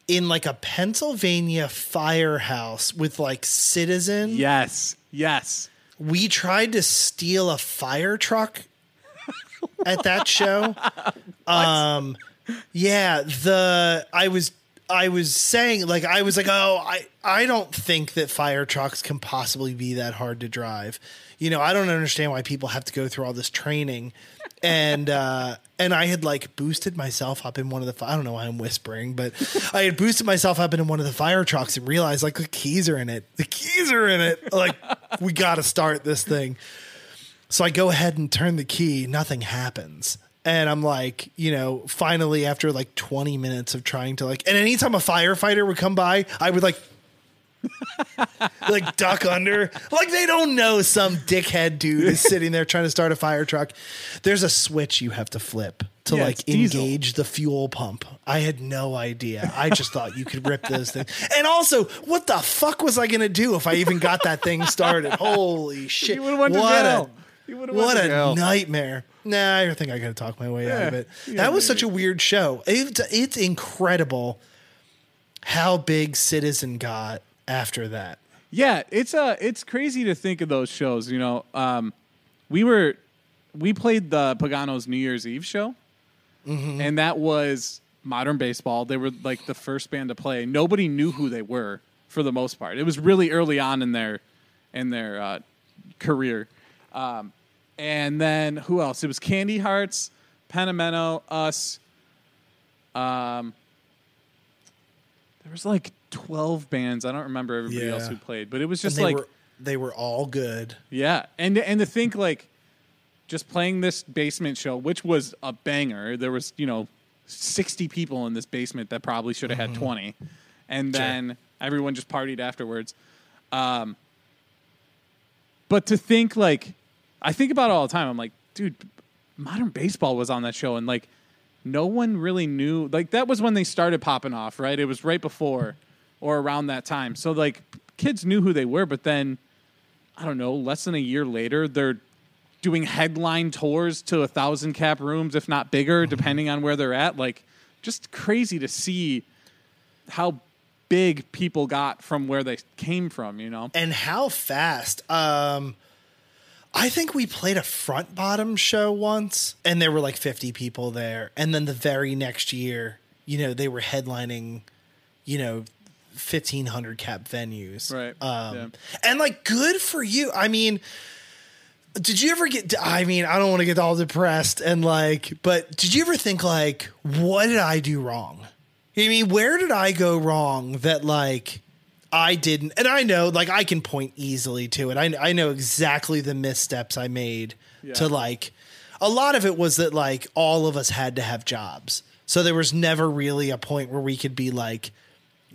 in like a Pennsylvania firehouse with like Citizen. Yes. Yes. We tried to steal a fire truck at that show. um yeah, the I was I was saying like I was like, "Oh, I I don't think that fire trucks can possibly be that hard to drive." You know, I don't understand why people have to go through all this training. And uh and I had like boosted myself up in one of the I don't know why I'm whispering, but I had boosted myself up in one of the fire trucks and realized like the keys are in it. The keys are in it. Like we got to start this thing. So I go ahead and turn the key, nothing happens. And I'm like, you know, finally after like 20 minutes of trying to like and anytime a firefighter would come by, I would like like duck under. Like they don't know some dickhead dude is sitting there trying to start a fire truck. There's a switch you have to flip to Yeah, like engage the fuel pump. I had no idea. I just thought you could rip those things. And also, what the fuck was I gonna do if I even got that thing started? Holy shit. You would have What a- what a nightmare. Nah, I think I gotta talk my way out of it. Yeah, that was maybe. such a weird show. It's it's incredible how big Citizen got after that. Yeah, it's uh it's crazy to think of those shows. You know, um, we were we played the Paganos New Year's Eve show, Mm-hmm. and that was modern baseball. They were like the first band to play. Nobody knew who they were for the most part. It was really early on in their in their uh, career. Um, and then who else? It was Candy Hearts, Pentimento, us. Um, there was like twelve bands. I don't remember everybody Yeah. else who played, but it was just they like were they were all good. yeah, and and to think like just playing this basement show, which was a banger. There was you know sixty people in this basement that probably should have had twenty, and then everyone just partied afterwards. Um, but to think like I think about it all the time. I'm like, dude, modern baseball was on that show, and like, no one really knew. Like, that was when they started popping off, right? It was right before or around that time. So like, kids knew who they were, but then I don't know, less than a year later, they're doing headline tours to a thousand cap rooms, if not bigger, depending on where they're at. Like, just crazy to see how big people got from where they came from, you know? and how fast. Um, I think we played a front bottom show once, and there were like 50 people there. And then the very next year, you know, they were headlining, you know, 1500 cap venues. Right. Um, Yeah. And like, good for you. I mean, did you ever get, I mean, I don't want to get all depressed and like, but did you ever think like, what did I do wrong? I mean, where did I go wrong that like I didn't? And I know, like, I can point easily to it. I I know exactly the missteps I made Yeah. to like. A lot of it was that like all of us had to have jobs, so there was never really a point where we could be like,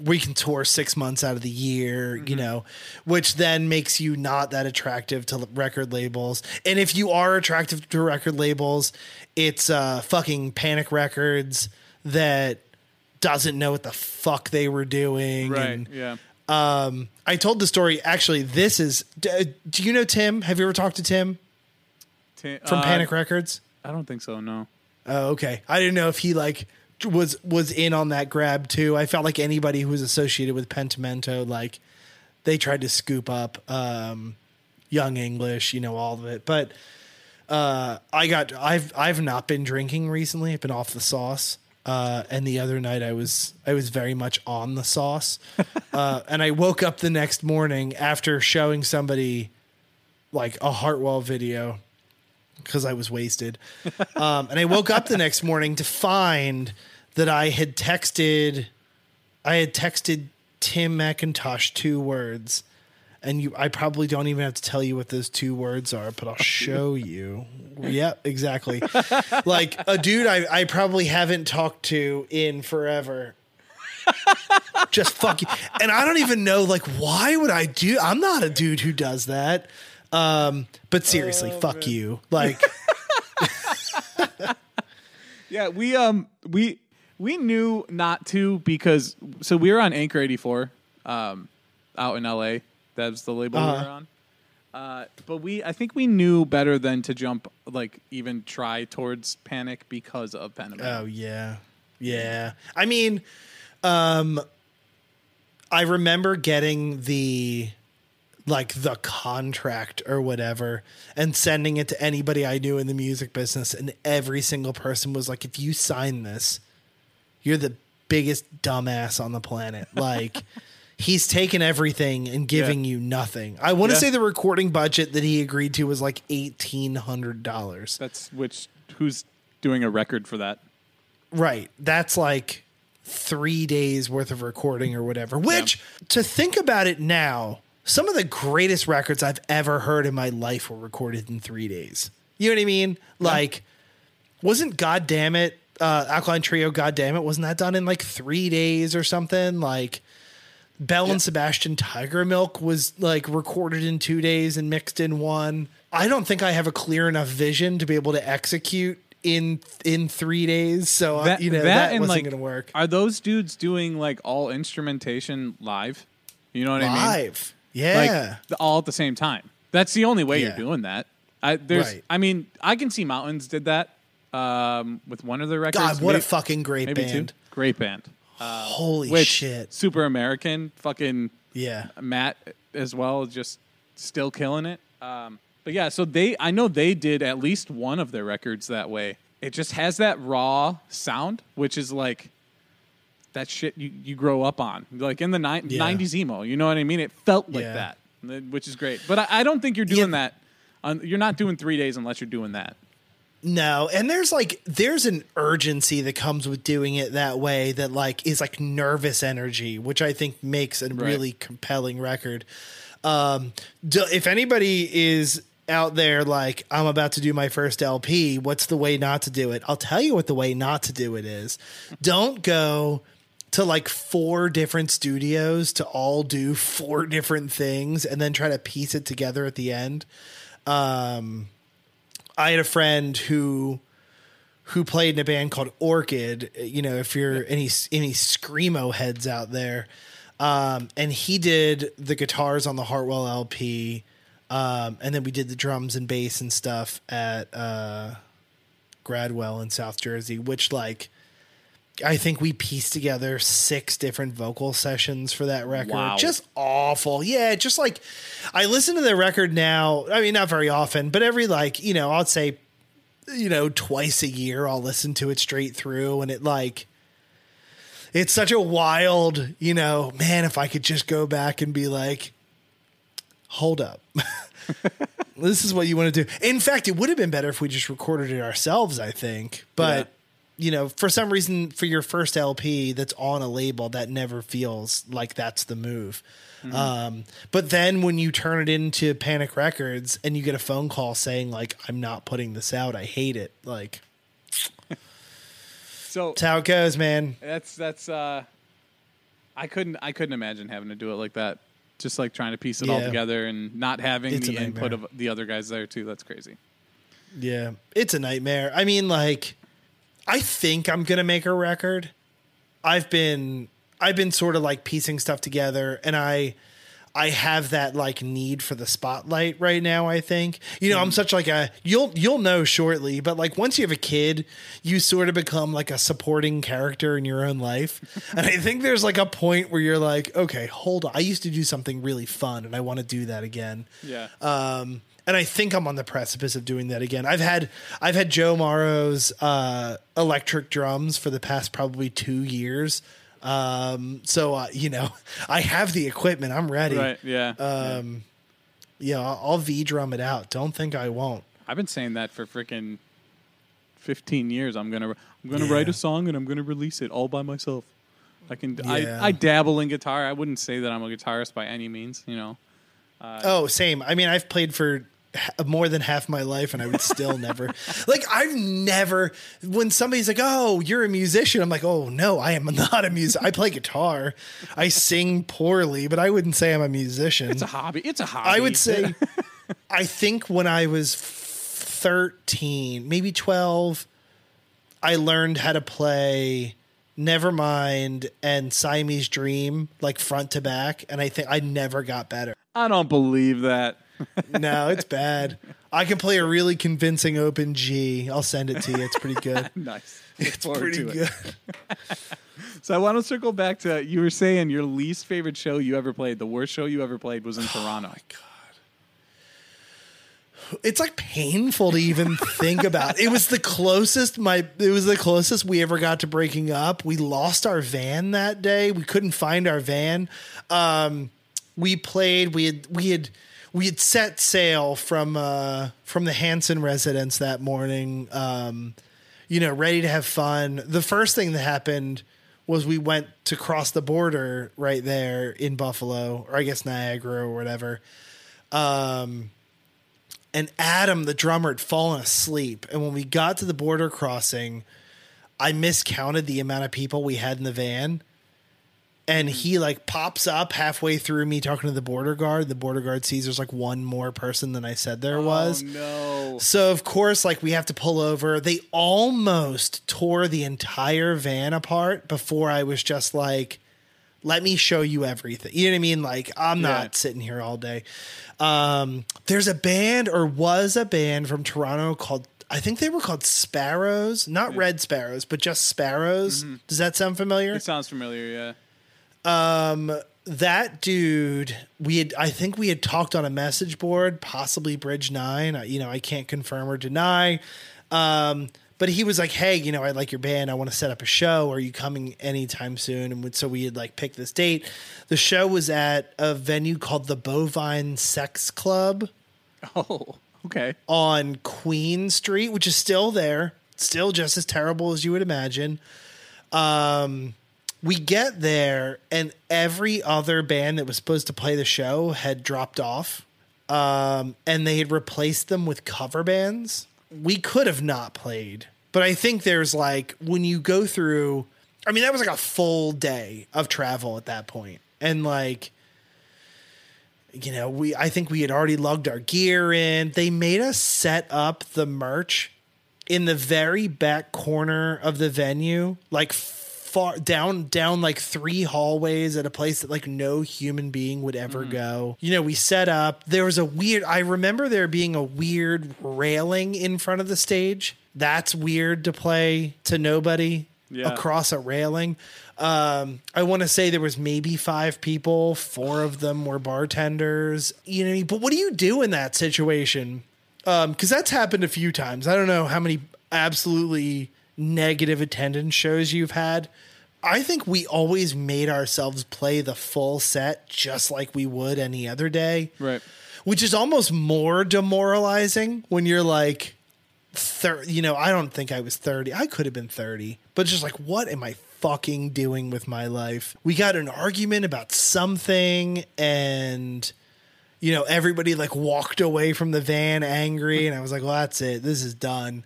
we can tour six months out of the year, you know, which then makes you not that attractive to record labels. And if you are attractive to record labels, it's uh, fucking Panic Records that doesn't know what the fuck they were doing. Right. And, yeah. um, I told the story. Actually, this is. d- Do you know Tim? Have you ever talked to Tim Ta- from uh, Panic Records? I don't think so. No. Oh, okay. I didn't know if he like was was in on that grab too. I felt like anybody who was associated with Pentimento, like they tried to scoop up um, Young English, you know, all of it. But uh, I got I've I've not been drinking recently. I've been off the sauce. Uh, and the other night I was I was very much on the sauce, uh, and I woke up the next morning after showing somebody like a Heartwell video because I was wasted. Um, and I woke up the next morning to find that I had texted, I had texted Tim McIntosh two words, and you, I probably don't even have to tell you what those two words are, but I'll show you. Yep, exactly. like a dude I, I probably haven't talked to in forever. Just fuck you. And I don't even know, like, why would I do? I'm not a dude who does that. Um, but seriously, fuck you. Like, Yeah, we um we we knew not to because so we were on Anchor 84 um out in LA. That's the label we Uh-huh. were on. Uh, but we I think we knew better than to jump like even try towards Panic because of Panama. Oh yeah. Yeah. I mean, um I remember getting the like the contract or whatever and sending it to anybody I knew in the music business and every single person was like if you sign this you're the biggest dumbass on the planet like he's taken everything and giving you nothing. I want to Yeah. say the recording budget that he agreed to was like $1800. That's which who's doing a record for that. Right. That's like three days worth of recording or whatever. Which, to think about it now, some of the greatest records I've ever heard in my life were recorded in three days. You know what I mean? Like, wasn't God damn it, uh, Alkaline Trio, God damn it, wasn't that done in like three days or something? Like, Belle and Sebastian Tigermilk was like recorded in two days and mixed in one. I don't think I have a clear enough vision to be able to execute in in three days. So uh, you know that, and, wasn't like, going to work. Are those dudes doing like all instrumentation live? You know what I mean? Live, yeah. like all at the same time. That's the only way Yeah. you're doing that. I, there's, Right. I mean, I can see Mountains did that um, with one of their records. God, what a fucking great maybe band! two. Great band. Holy Which shit! super American, fucking Yeah, Matt as well, just still killing it. Um, but yeah, so they, I know they did at least one of their records that way. It just has that raw sound, which is like that shit you, you grow up on, like in the ni- Yeah. 90s emo. You know what I mean? It felt like Yeah. that, which is great. But I, I don't think you're doing Yeah. that. On, you're not doing three days unless you're doing that. No, and there's like there's an urgency that comes with doing it that way that like is like nervous energy, which I think makes a really compelling record. Um, if anybody is out there like I'm about to do my first LP, what's the way not to do it? I'll tell you what the way not to do it is. Don't go to like four different studios to all do four different things and then try to piece it together at the end. Um, I had a friend who who played in a band called Orchid. You know, if you're any any screamo heads out there, um, and he did the guitars on the Heartwell LP, um, and then we did the drums and bass and stuff at uh, Gradwell in South Jersey, which like. I think we pieced together six different vocal sessions for that record. Wow. Just awful. Yeah, just like I listen to the record now. I mean, not very often, but every like, you know, I'd say, you know, twice a year I'll listen to it straight through and it like it's such a wild, you know, man, if I could just go back and be like, hold up. this is what you want to do. In fact, it would have been better if we just recorded it ourselves, I think. But you know, for some reason, for your first LP that's on a label, that never feels like that's the move. Um, but then when you turn it into Panic Records and you get a phone call saying like, "I'm not putting this out. I hate it," like So that's how it goes, man. that's that's uh I couldn't I couldn't imagine having to do it like that. Just like trying to piece it all together and not having It's the input of the other guys there too. That's crazy. Yeah, it's a nightmare. I mean, like, I think I'm gonna make a record. I've been I've been sort of like piecing stuff together, and I I have that like need for the spotlight right now. I think you know I'm such like a you'll you'll know shortly, but like once you have a kid, you sort of become like a supporting character in your own life, and I think there's like a point where you're like, okay, hold on, I used to do something really fun, and I want to do that again. Yeah. Um, and I think I'm on the precipice of doing that again. I've had I've had Joe Marro's uh, electric drums for the past probably two years. Um, so uh, you know, I have the equipment. I'm ready. right. Yeah. Um, yeah, I'll, I'll V drum it out. Don't think I won't. I've been saying that for freaking 15 years. I'm gonna I'm gonna Yeah. write a song and I'm gonna release it all by myself. I can Yeah. I, I dabble in guitar. I wouldn't say that I'm a guitarist by any means. You know. Oh, same. I mean, I've played for more than half my life, and I would still never like. I've never when somebody's like, "Oh, you're a musician," I'm like, "Oh no, I am not a musician. I play guitar. I sing poorly, but I wouldn't say I'm a musician." It's a hobby. It's a hobby. I would say, I think when I was 13, maybe 12, I learned how to play Nevermind and Siamese Dream like front to back. And I think I never got better. I don't believe that. No, it's bad. I can play a really convincing open G. I'll send it to you. It's pretty good. nice. Look It's pretty good. So I want to circle back to you were saying your least favorite show you ever played. The worst show you ever played was in Toronto. It's like painful to even think about. It was the closest my it was the closest we ever got to breaking up. We lost our van that day. We couldn't find our van. Um we played we had we had we had set sail from uh from the Hanson residence that morning. Um you know, ready to have fun. The first thing that happened was we went to cross the border right there in Buffalo, or I guess Niagara or whatever. Um, and Adam, the drummer, had fallen asleep. And when we got to the border crossing, I miscounted the amount of people we had in the van. And he like pops up halfway through me talking to the border guard. The border guard sees there's like one more person than I said there was. Oh no. So of course, like we have to pull over. They almost tore the entire van apart before I was just like, "Let me show you everything." You know what I mean? Like I'm not Yeah. sitting here all day. Um, there's a band or was a band from Toronto called. I think they were called Sparrows, not Red Sparrows, but just Sparrows. Does that sound familiar? It sounds familiar, yeah. That dude we had i think we had talked on a message board possibly bridge nine. I, you know i can't confirm or deny. Um, but he was like hey you know i like your band. I want to set up a show. Are you coming anytime soon? And so we had like picked this date. The show was at a venue called the bovine sex club. Oh, okay. on Queen Street, which is still there, still just as terrible as you would imagine. Um, we get there, and every other band that was supposed to play the show had dropped off, um, and they had replaced them with cover bands. We could have not played, but I think there's like when you go through. I mean, that was like a full day of travel at that point, and like you know, we I think we had already lugged our gear in. They made us set up the merch in the very back corner of the venue, like far down down like three hallways at a place that like no human being would ever go. You know, we set up. There was a weird I remember there being a weird railing in front of the stage. That's weird to play to nobody Yeah. across a railing. Um, I want to say there was maybe five people. Four of them were bartenders. You know, but what do you do in that situation? Because that's happened a few times. I don't know how many absolutely negative attendance shows you've had. I think we always made ourselves play the full set just like we would any other day. Right. which is almost more demoralizing when you're like thir- you know i don't think i was 30 i could have been 30 but just like what am i fucking doing with my life? We got an argument about something and you know everybody like walked away from the van angry and i was like well that's it. This is done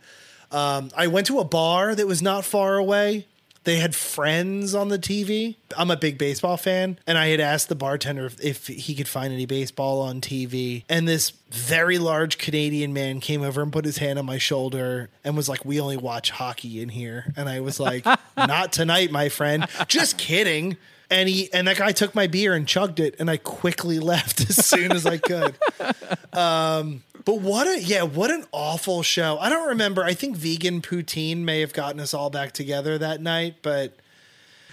um, i went to a bar that was not far away they had friends on the TV. I'm a big baseball fan, and I had asked the bartender if, if he could find any baseball on TV. And this very large Canadian man came over and put his hand on my shoulder and was like, "We only watch hockey in here." And I was like, "Not tonight, my friend. Just kidding." And he and that guy took my beer and chugged it, and I quickly left as soon as I could. But what a yeah, what an awful show. I don't remember. I think vegan poutine may have gotten us all back together that night, but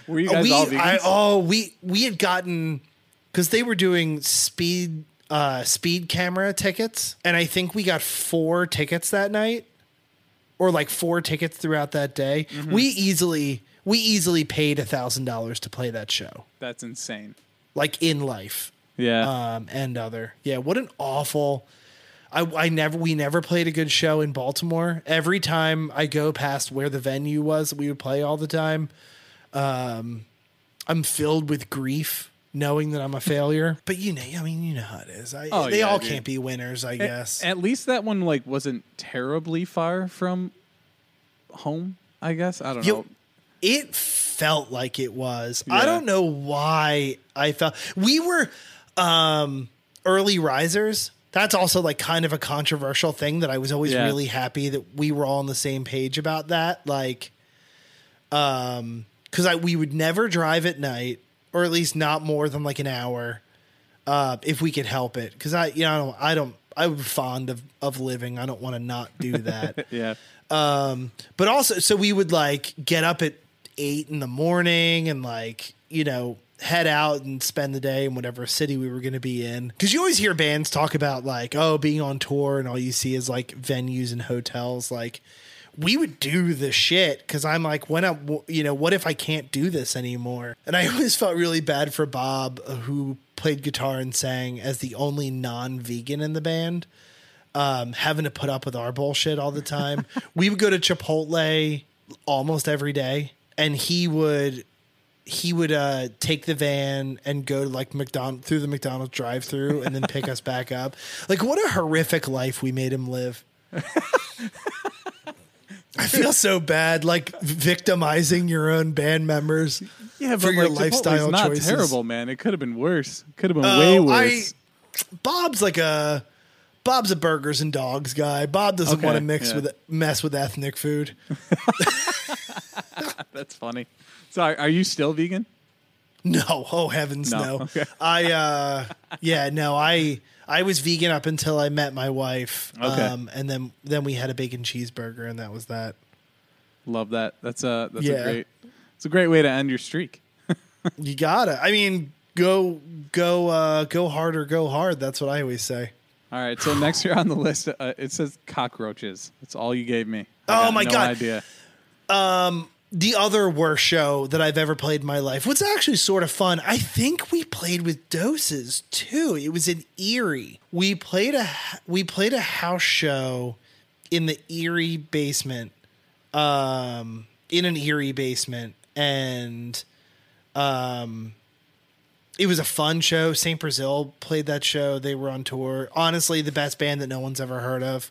Were you guys we all vegans? I, oh we we had gotten because they were doing speed uh speed camera tickets, and I think we got four tickets that night, or like four tickets throughout that day. Mm-hmm. We easily we easily paid a thousand dollars to play that show, That's insane. like in life Yeah. um, and other. Yeah, what an awful. I, I never we never played a good show in Baltimore. Every time I go past where the venue was, we would play all the time. Um, I'm filled with grief knowing that I'm a failure. but you know, I mean, you know how it is. I, Oh, they yeah, all dude. can't be winners, I guess. At least that one like wasn't terribly far from home. I guess I don't You- know. it felt like it was. I don't know why I felt we were um early risers. That's also like kind of a controversial thing that I was always Yeah. really happy that we were all on the same page about that. Like um cuz I we would never drive at night or at least not more than like an hour uh if we could help it cuz I you know I don't I don't I'm fond of of living. I don't want to not do that. Yeah. Um, but also, so we would like get up at eight in the morning and like, you know, head out and spend the day in whatever city we were going to be in. Cause you always hear bands talk about like, oh, being on tour and all you see is like venues and hotels. Like, we would do the shit because I'm like, when I, you know, what if I can't do this anymore? And I always felt really bad for Bob, uh, who played guitar and sang as the only non vegan in the band um, having to put up with our bullshit all the time. we would go to Chipotle almost every day, and he would he would uh, take the van and go to like McDonald through the McDonald's drive through and then pick us back up. Like what a horrific life we made him live. I feel so bad, like victimizing your own band members. Yeah, for your like, lifestyle Chipotle's not choices. terrible, man. It could have been worse. Could have been Oh, way I- worse. Bob's like a Bob's a burgers and dogs guy. Bob doesn't Okay, want to mix yeah. with mess with ethnic food. That's funny. So, are, you still vegan? No, oh heavens No, no. okay. I uh yeah, no, I I was vegan up until I met my wife. Okay. Um and then then we had a bacon cheeseburger and that was that. Love that. That's a that's Yeah. a great. It's a great way to end your streak. You gotta. I mean, go go uh go hard or go hard. That's what I always say. All right. So next year on the list, uh, it says cockroaches. That's all you gave me. I Oh got my no God. Idea. The other worst show that I've ever played in my life was actually sort of fun. I think we played with doses too. It was in Erie. We played a we played a house show in the Erie basement, um, in an Erie basement, and um, it was a fun show. Saint Brazil played that show. They were on tour. Honestly, the best band that no one's ever heard of.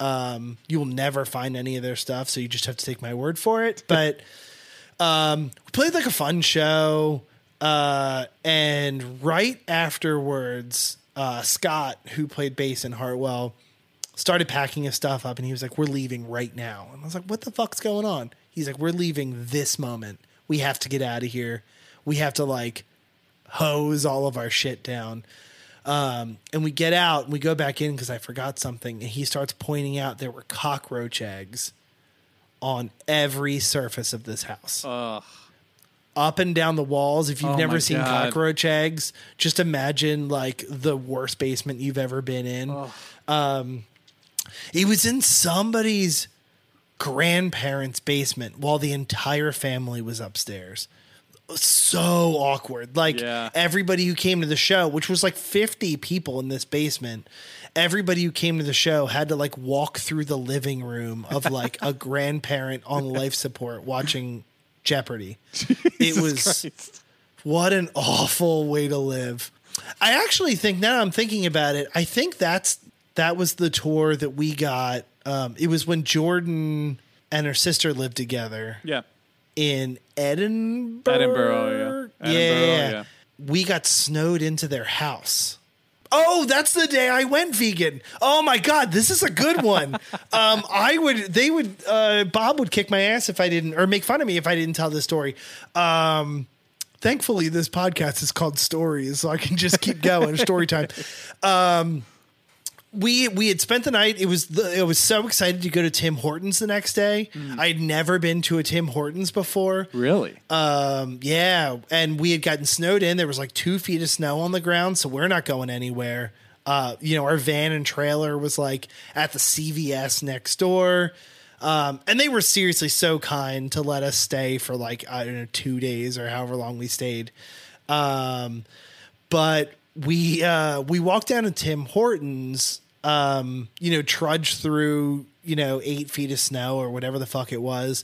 Um, you will never find any of their stuff, so you just have to take my word for it. But um, we played like a fun show, uh, and right afterwards, uh, Scott, who played bass in Heartwell, started packing his stuff up and he was like, We're leaving right now. And I was like, What the fuck's going on? He's like, We're leaving this moment. We have to get out of here. We have to like hose all of our shit down. Um, and we get out and we go back in because I forgot something. And he starts pointing out there were cockroach eggs on every surface of this house. Up and down the walls. If you've Oh never seen God. cockroach eggs, just imagine like the worst basement you've ever been in. Um, it was in somebody's grandparents' basement while the entire family was upstairs. So awkward. Like Yeah. everybody who came to the show, which was like 50 people in this basement, everybody who came to the show had to like walk through the living room of like a grandparent on life support watching Jeopardy. it was Christ. what an awful way to live. I actually think now I'm thinking about it, I think that's that was the tour that we got. Um, it was when Jordan and her sister lived together Yeah. In Edinburgh. Edinburgh, yeah. Edinburgh, yeah. We got snowed into their house. Oh, that's the day I went vegan. Oh my god, this is a good one. um, I would, they would, uh, Bob would kick my ass if I didn't, or make fun of me if I didn't tell this story. Um, thankfully, this podcast is called Stories, so I can just keep going. Story time. Um, we we had spent the night. It was the, I was so excited to go to Tim Hortons the next day. I had never been to a Tim Hortons before. Really? Um, yeah, and we had gotten snowed in. There was like two feet of snow on the ground, so we're not going anywhere. Uh, you know, our van and trailer was like at the CVS next door. Um, and they were seriously so kind to let us stay for like, I don't know, two days or however long we stayed. Um, but we, uh, we walked down to Tim Hortons, um, you know, trudge through, you know, eight feet of snow or whatever the fuck it was.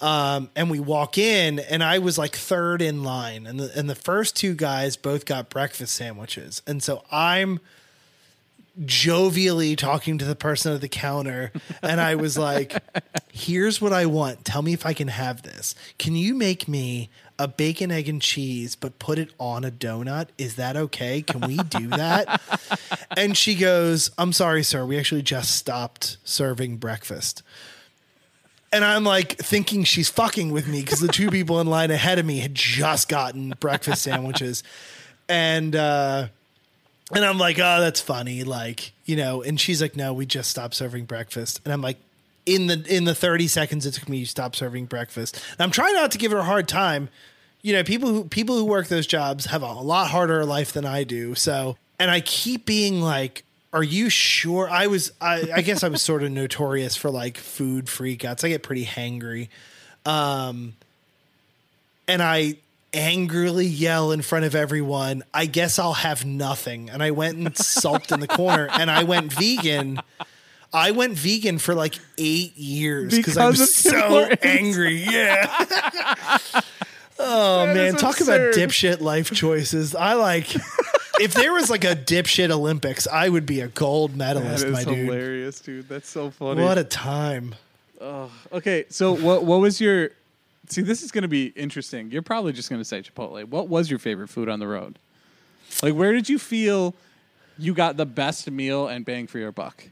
Um, and we walk in, and I was like third in line, and the and the first two guys both got breakfast sandwiches, and so I'm jovially talking to the person at the counter, and I was like, "Here's what I want. Tell me if I can have this. Can you make me a bacon, egg, and cheese, but put it on a donut? Is that okay? Can we do that?" and she goes, "I'm sorry, sir. We actually just stopped serving breakfast." And I'm like thinking she's fucking with me because the two people in line ahead of me had just gotten breakfast sandwiches. And uh and I'm like, oh, that's funny. Like, you know, and she's like, no, we just stopped serving breakfast. And I'm like, in the in the 30 seconds it took me to stop serving breakfast. And I'm trying not to give her a hard time. You know, people who people who work those jobs have a lot harder life than I do. So and I keep being like, are you sure? I was I, I guess I was sort of notorious for like food freakouts. I get pretty hangry. Um and I angrily yell in front of everyone, I guess I'll have nothing. And I went and sulked in the corner and I went vegan. I went vegan for like eight years because I was so angry. Yeah. oh That man, talk about dipshit life choices. I like if there was like a dipshit Olympics, I would be a gold medalist, is my dude. hilarious, dude. That's so funny. What a time. okay, so what what was your See, this is going to be interesting. You're probably just going to say Chipotle. What was your favorite food on the road? Like where did you feel you got the best meal and bang for your buck?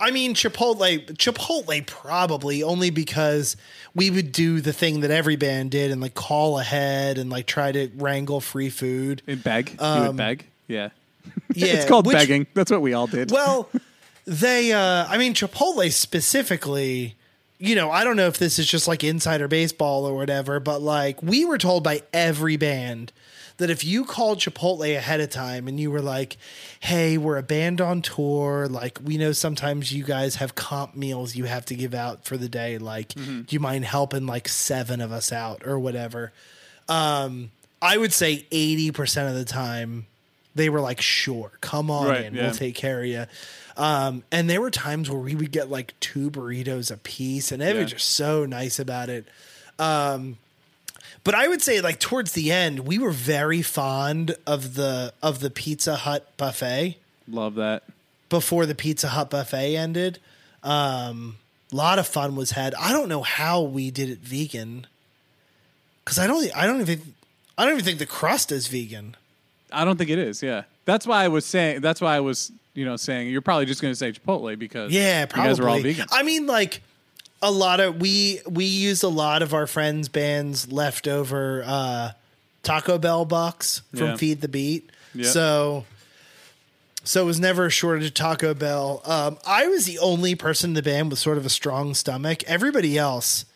I mean, Chipotle, Chipotle probably only because we would do the thing that every band did and like call ahead and like try to wrangle free food. And beg? you Um, would beg? Yeah. Yeah, it's called which- begging. That's what we all did. Well, they, uh, I mean, Chipotle specifically, you know, I don't know if this is just like insider baseball or whatever, but like we were told by every band that if you called Chipotle ahead of time and you were like, hey, we're a band on tour, like we know sometimes you guys have comp meals you have to give out for the day, like do you mind helping like seven of us out or whatever? Um, I would say 80% of the time they were like, sure, come on Right, in, yeah. we'll take care of you. Um, and there were times where we would get like two burritos a piece, and they Yeah. were just so nice about it. Um, but I would say like towards the end, we were very fond of the of the Pizza Hut buffet Love that. before the Pizza Hut buffet ended. Um, a lot of fun was had. I don't know how we did it vegan because I don't I don't even I don't even think the crust is vegan. I don't think it is, yeah. That's why I was saying. That's why I was, you know, saying you're probably just going to say Chipotle because Yeah, probably. you guys were all vegan. I mean, like a lot of we we used a lot of our friends' bands leftover uh, Taco Bell box from Yeah. Feed the Beat. Yeah. So so it was never a shortage of Taco Bell. Um, I was the only person in the band with sort of a strong stomach. Everybody else,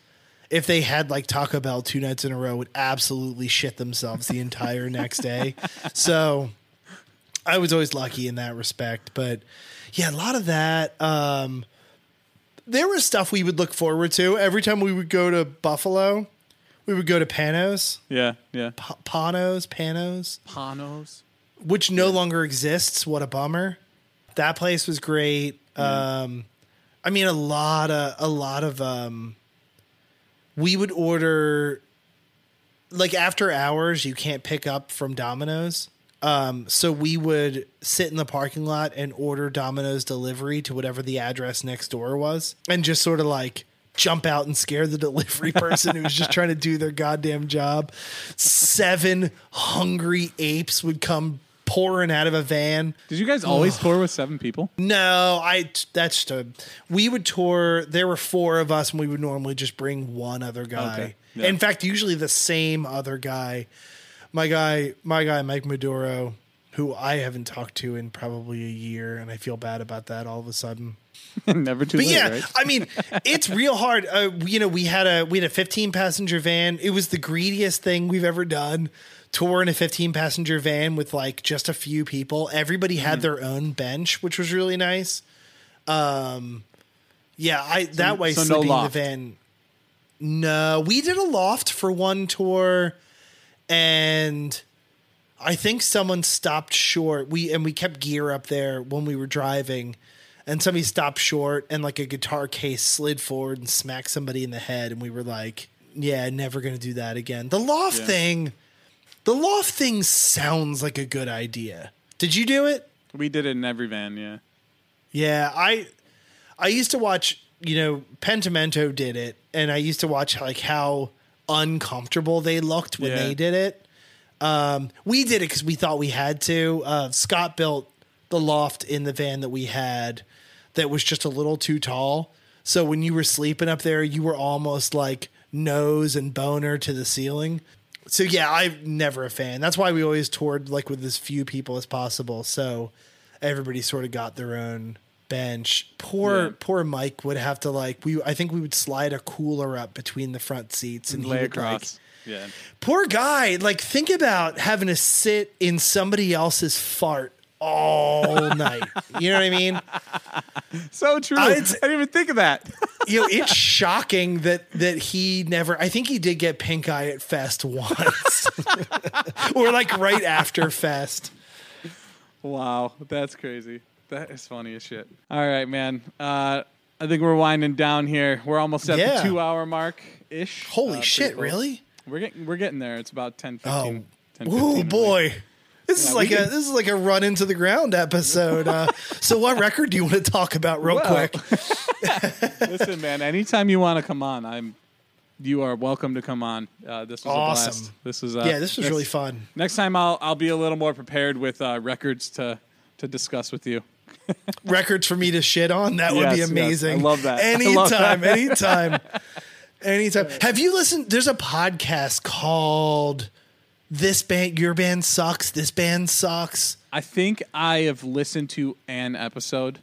if they had like Taco Bell two nights in a row, would absolutely shit themselves the entire next day. So I was always lucky in that respect. But yeah, a lot of that. Um, there was stuff we would look forward to every time we would go to Buffalo. We would go to Panos, yeah, yeah. P- Panos, Panos, Panos. which no longer exists. What a bummer. That place was great. Um, I mean, a lot of a lot of um, we would order like after hours. You can't pick up from Domino's. Um, so we would sit in the parking lot and order Domino's delivery to whatever the address next door was, and just sort of like jump out and scare the delivery person who was just trying to do their goddamn job. Seven hungry apes would come pouring out of a van. Did you guys always tour with seven people? No, I that's a we would tour. There were four of us, and we would normally just bring one other guy. Okay, yeah. In fact, usually the same other guy. My guy, my guy, Mike Maduro, who I haven't talked to in probably a year, and I feel bad about that all of a sudden. Never too But late, yeah, right? I mean, it's real hard. Uh, you know, we had a we had a 15 passenger van. It was the greediest thing we've ever done. Tour in a 15 passenger van with like just a few people. Everybody had their own bench, which was really nice. Um, yeah, I that way so no in the loft. van. No, we did a loft for one tour, and I think someone stopped short. We and we kept gear up there when we were driving, and somebody stopped short, and like a guitar case slid forward and smacked somebody in the head, and we were like, "Yeah, never gonna do that again." The loft Yeah. thing, the loft thing sounds like a good idea. Did you do it? We did it in every van. Yeah. Yeah, I I used to watch, you know, Pentimento did it, and I used to watch like how uncomfortable they looked when Yeah. they did it. Um, we did it because we thought we had to. Uh, Scott built the loft in the van that we had that was just a little too tall. So when you were sleeping up there, you were almost like nose and boner to the ceiling. So yeah, I'm never a fan. That's why we always toured like with as few people as possible. So everybody sort of got their own bench. Poor Yeah. poor Mike would have to like we I think we would slide a cooler up between the front seats and he Lay would, like, across. yeah. poor guy. Like, think about having to sit in somebody else's fart all night. You know what I mean? So true. I- I, didn't even think of that. You know, it's shocking that that he never. I think he did get pink eye at Fest once, or like right after Fest. wow, that's crazy. That is funny as shit. All right, man. Uh, I think we're winding down here. We're almost at Yeah. the two hour mark ish. Holy shit! Really? We're getting we're getting there. It's about 10, 15. Oh, 10, 15 oh boy. This is like a this is like a run into the ground episode. Uh, so, what record do you want to talk about real Well, quick? Listen, man. Anytime you want to come on, I'm. You are welcome to come on. Uh, this was Awesome. a blast. This was uh, yeah, this was next- really fun. Next time, I'll I'll be a little more prepared with uh, records to to discuss with you. Records for me to shit on. That would Yes, be yes. amazing. I love that. I Anytime, love that. anytime, anytime. Have you listened? There's a podcast called "This Band, Your Band Sucks." This band sucks. I think I have listened to an episode.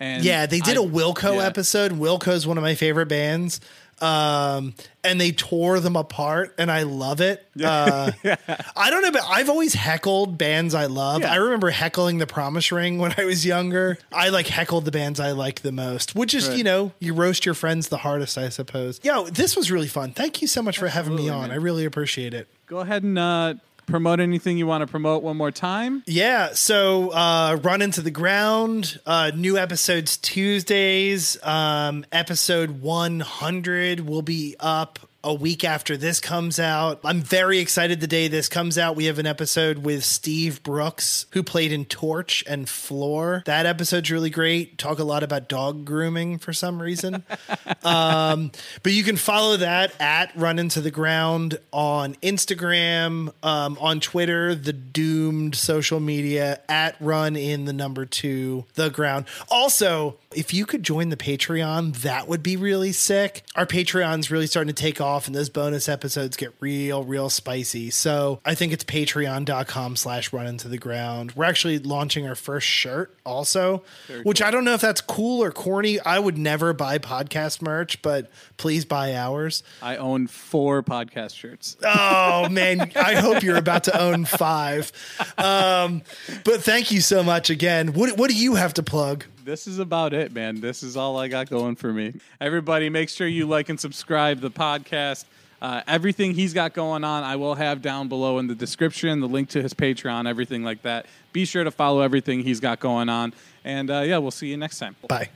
And Yeah, they did a a Wilco yeah. episode. Wilco's one of my favorite bands. Um, and they tore them apart, and I love it. Uh, I don't know, but I've always heckled bands I love. Yeah. I remember heckling the Promise Ring when I was younger. I like heckled the bands I like the most, which is, Right. you know, you roast your friends the hardest, I suppose. Yo, this was really fun. Thank you so much for having me on. man. I really appreciate it. Go ahead and uh, promote anything you want to promote one more time. Yeah, so uh, Run Into the Ground, uh, new episodes Tuesdays. Um, episode 100 will be up a week after this comes out. I'm very excited the day this comes out. We have an episode with Steve Brooks, who played in Torche and Floor. That episode's really great. Talk a lot about dog grooming for some reason. um, but you can follow that at Run Into the Ground on Instagram, um, on Twitter, the doomed social media at Run in the number two, the ground. Also, if you could join the Patreon, that would be really sick. Our Patreon's really starting to take off and those bonus episodes get real, real spicy. So I think it's patreon.com slash run into the ground. We're actually launching our first shirt also, which I don't know if that's cool or corny. I would never buy podcast merch, but please buy ours. I own four podcast shirts. Oh man, I hope you're about to own five. Um, but thank you so much again. What what do you have to plug? This is about it, man. This is all I got going for me. Everybody, make sure you like and subscribe the podcast. Uh, everything he's got going on, I will have down below in the description, the link to his Patreon, everything like that. Be sure to follow everything he's got going on. And uh, yeah, we'll see you next time. Bye.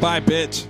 Bye, bitch.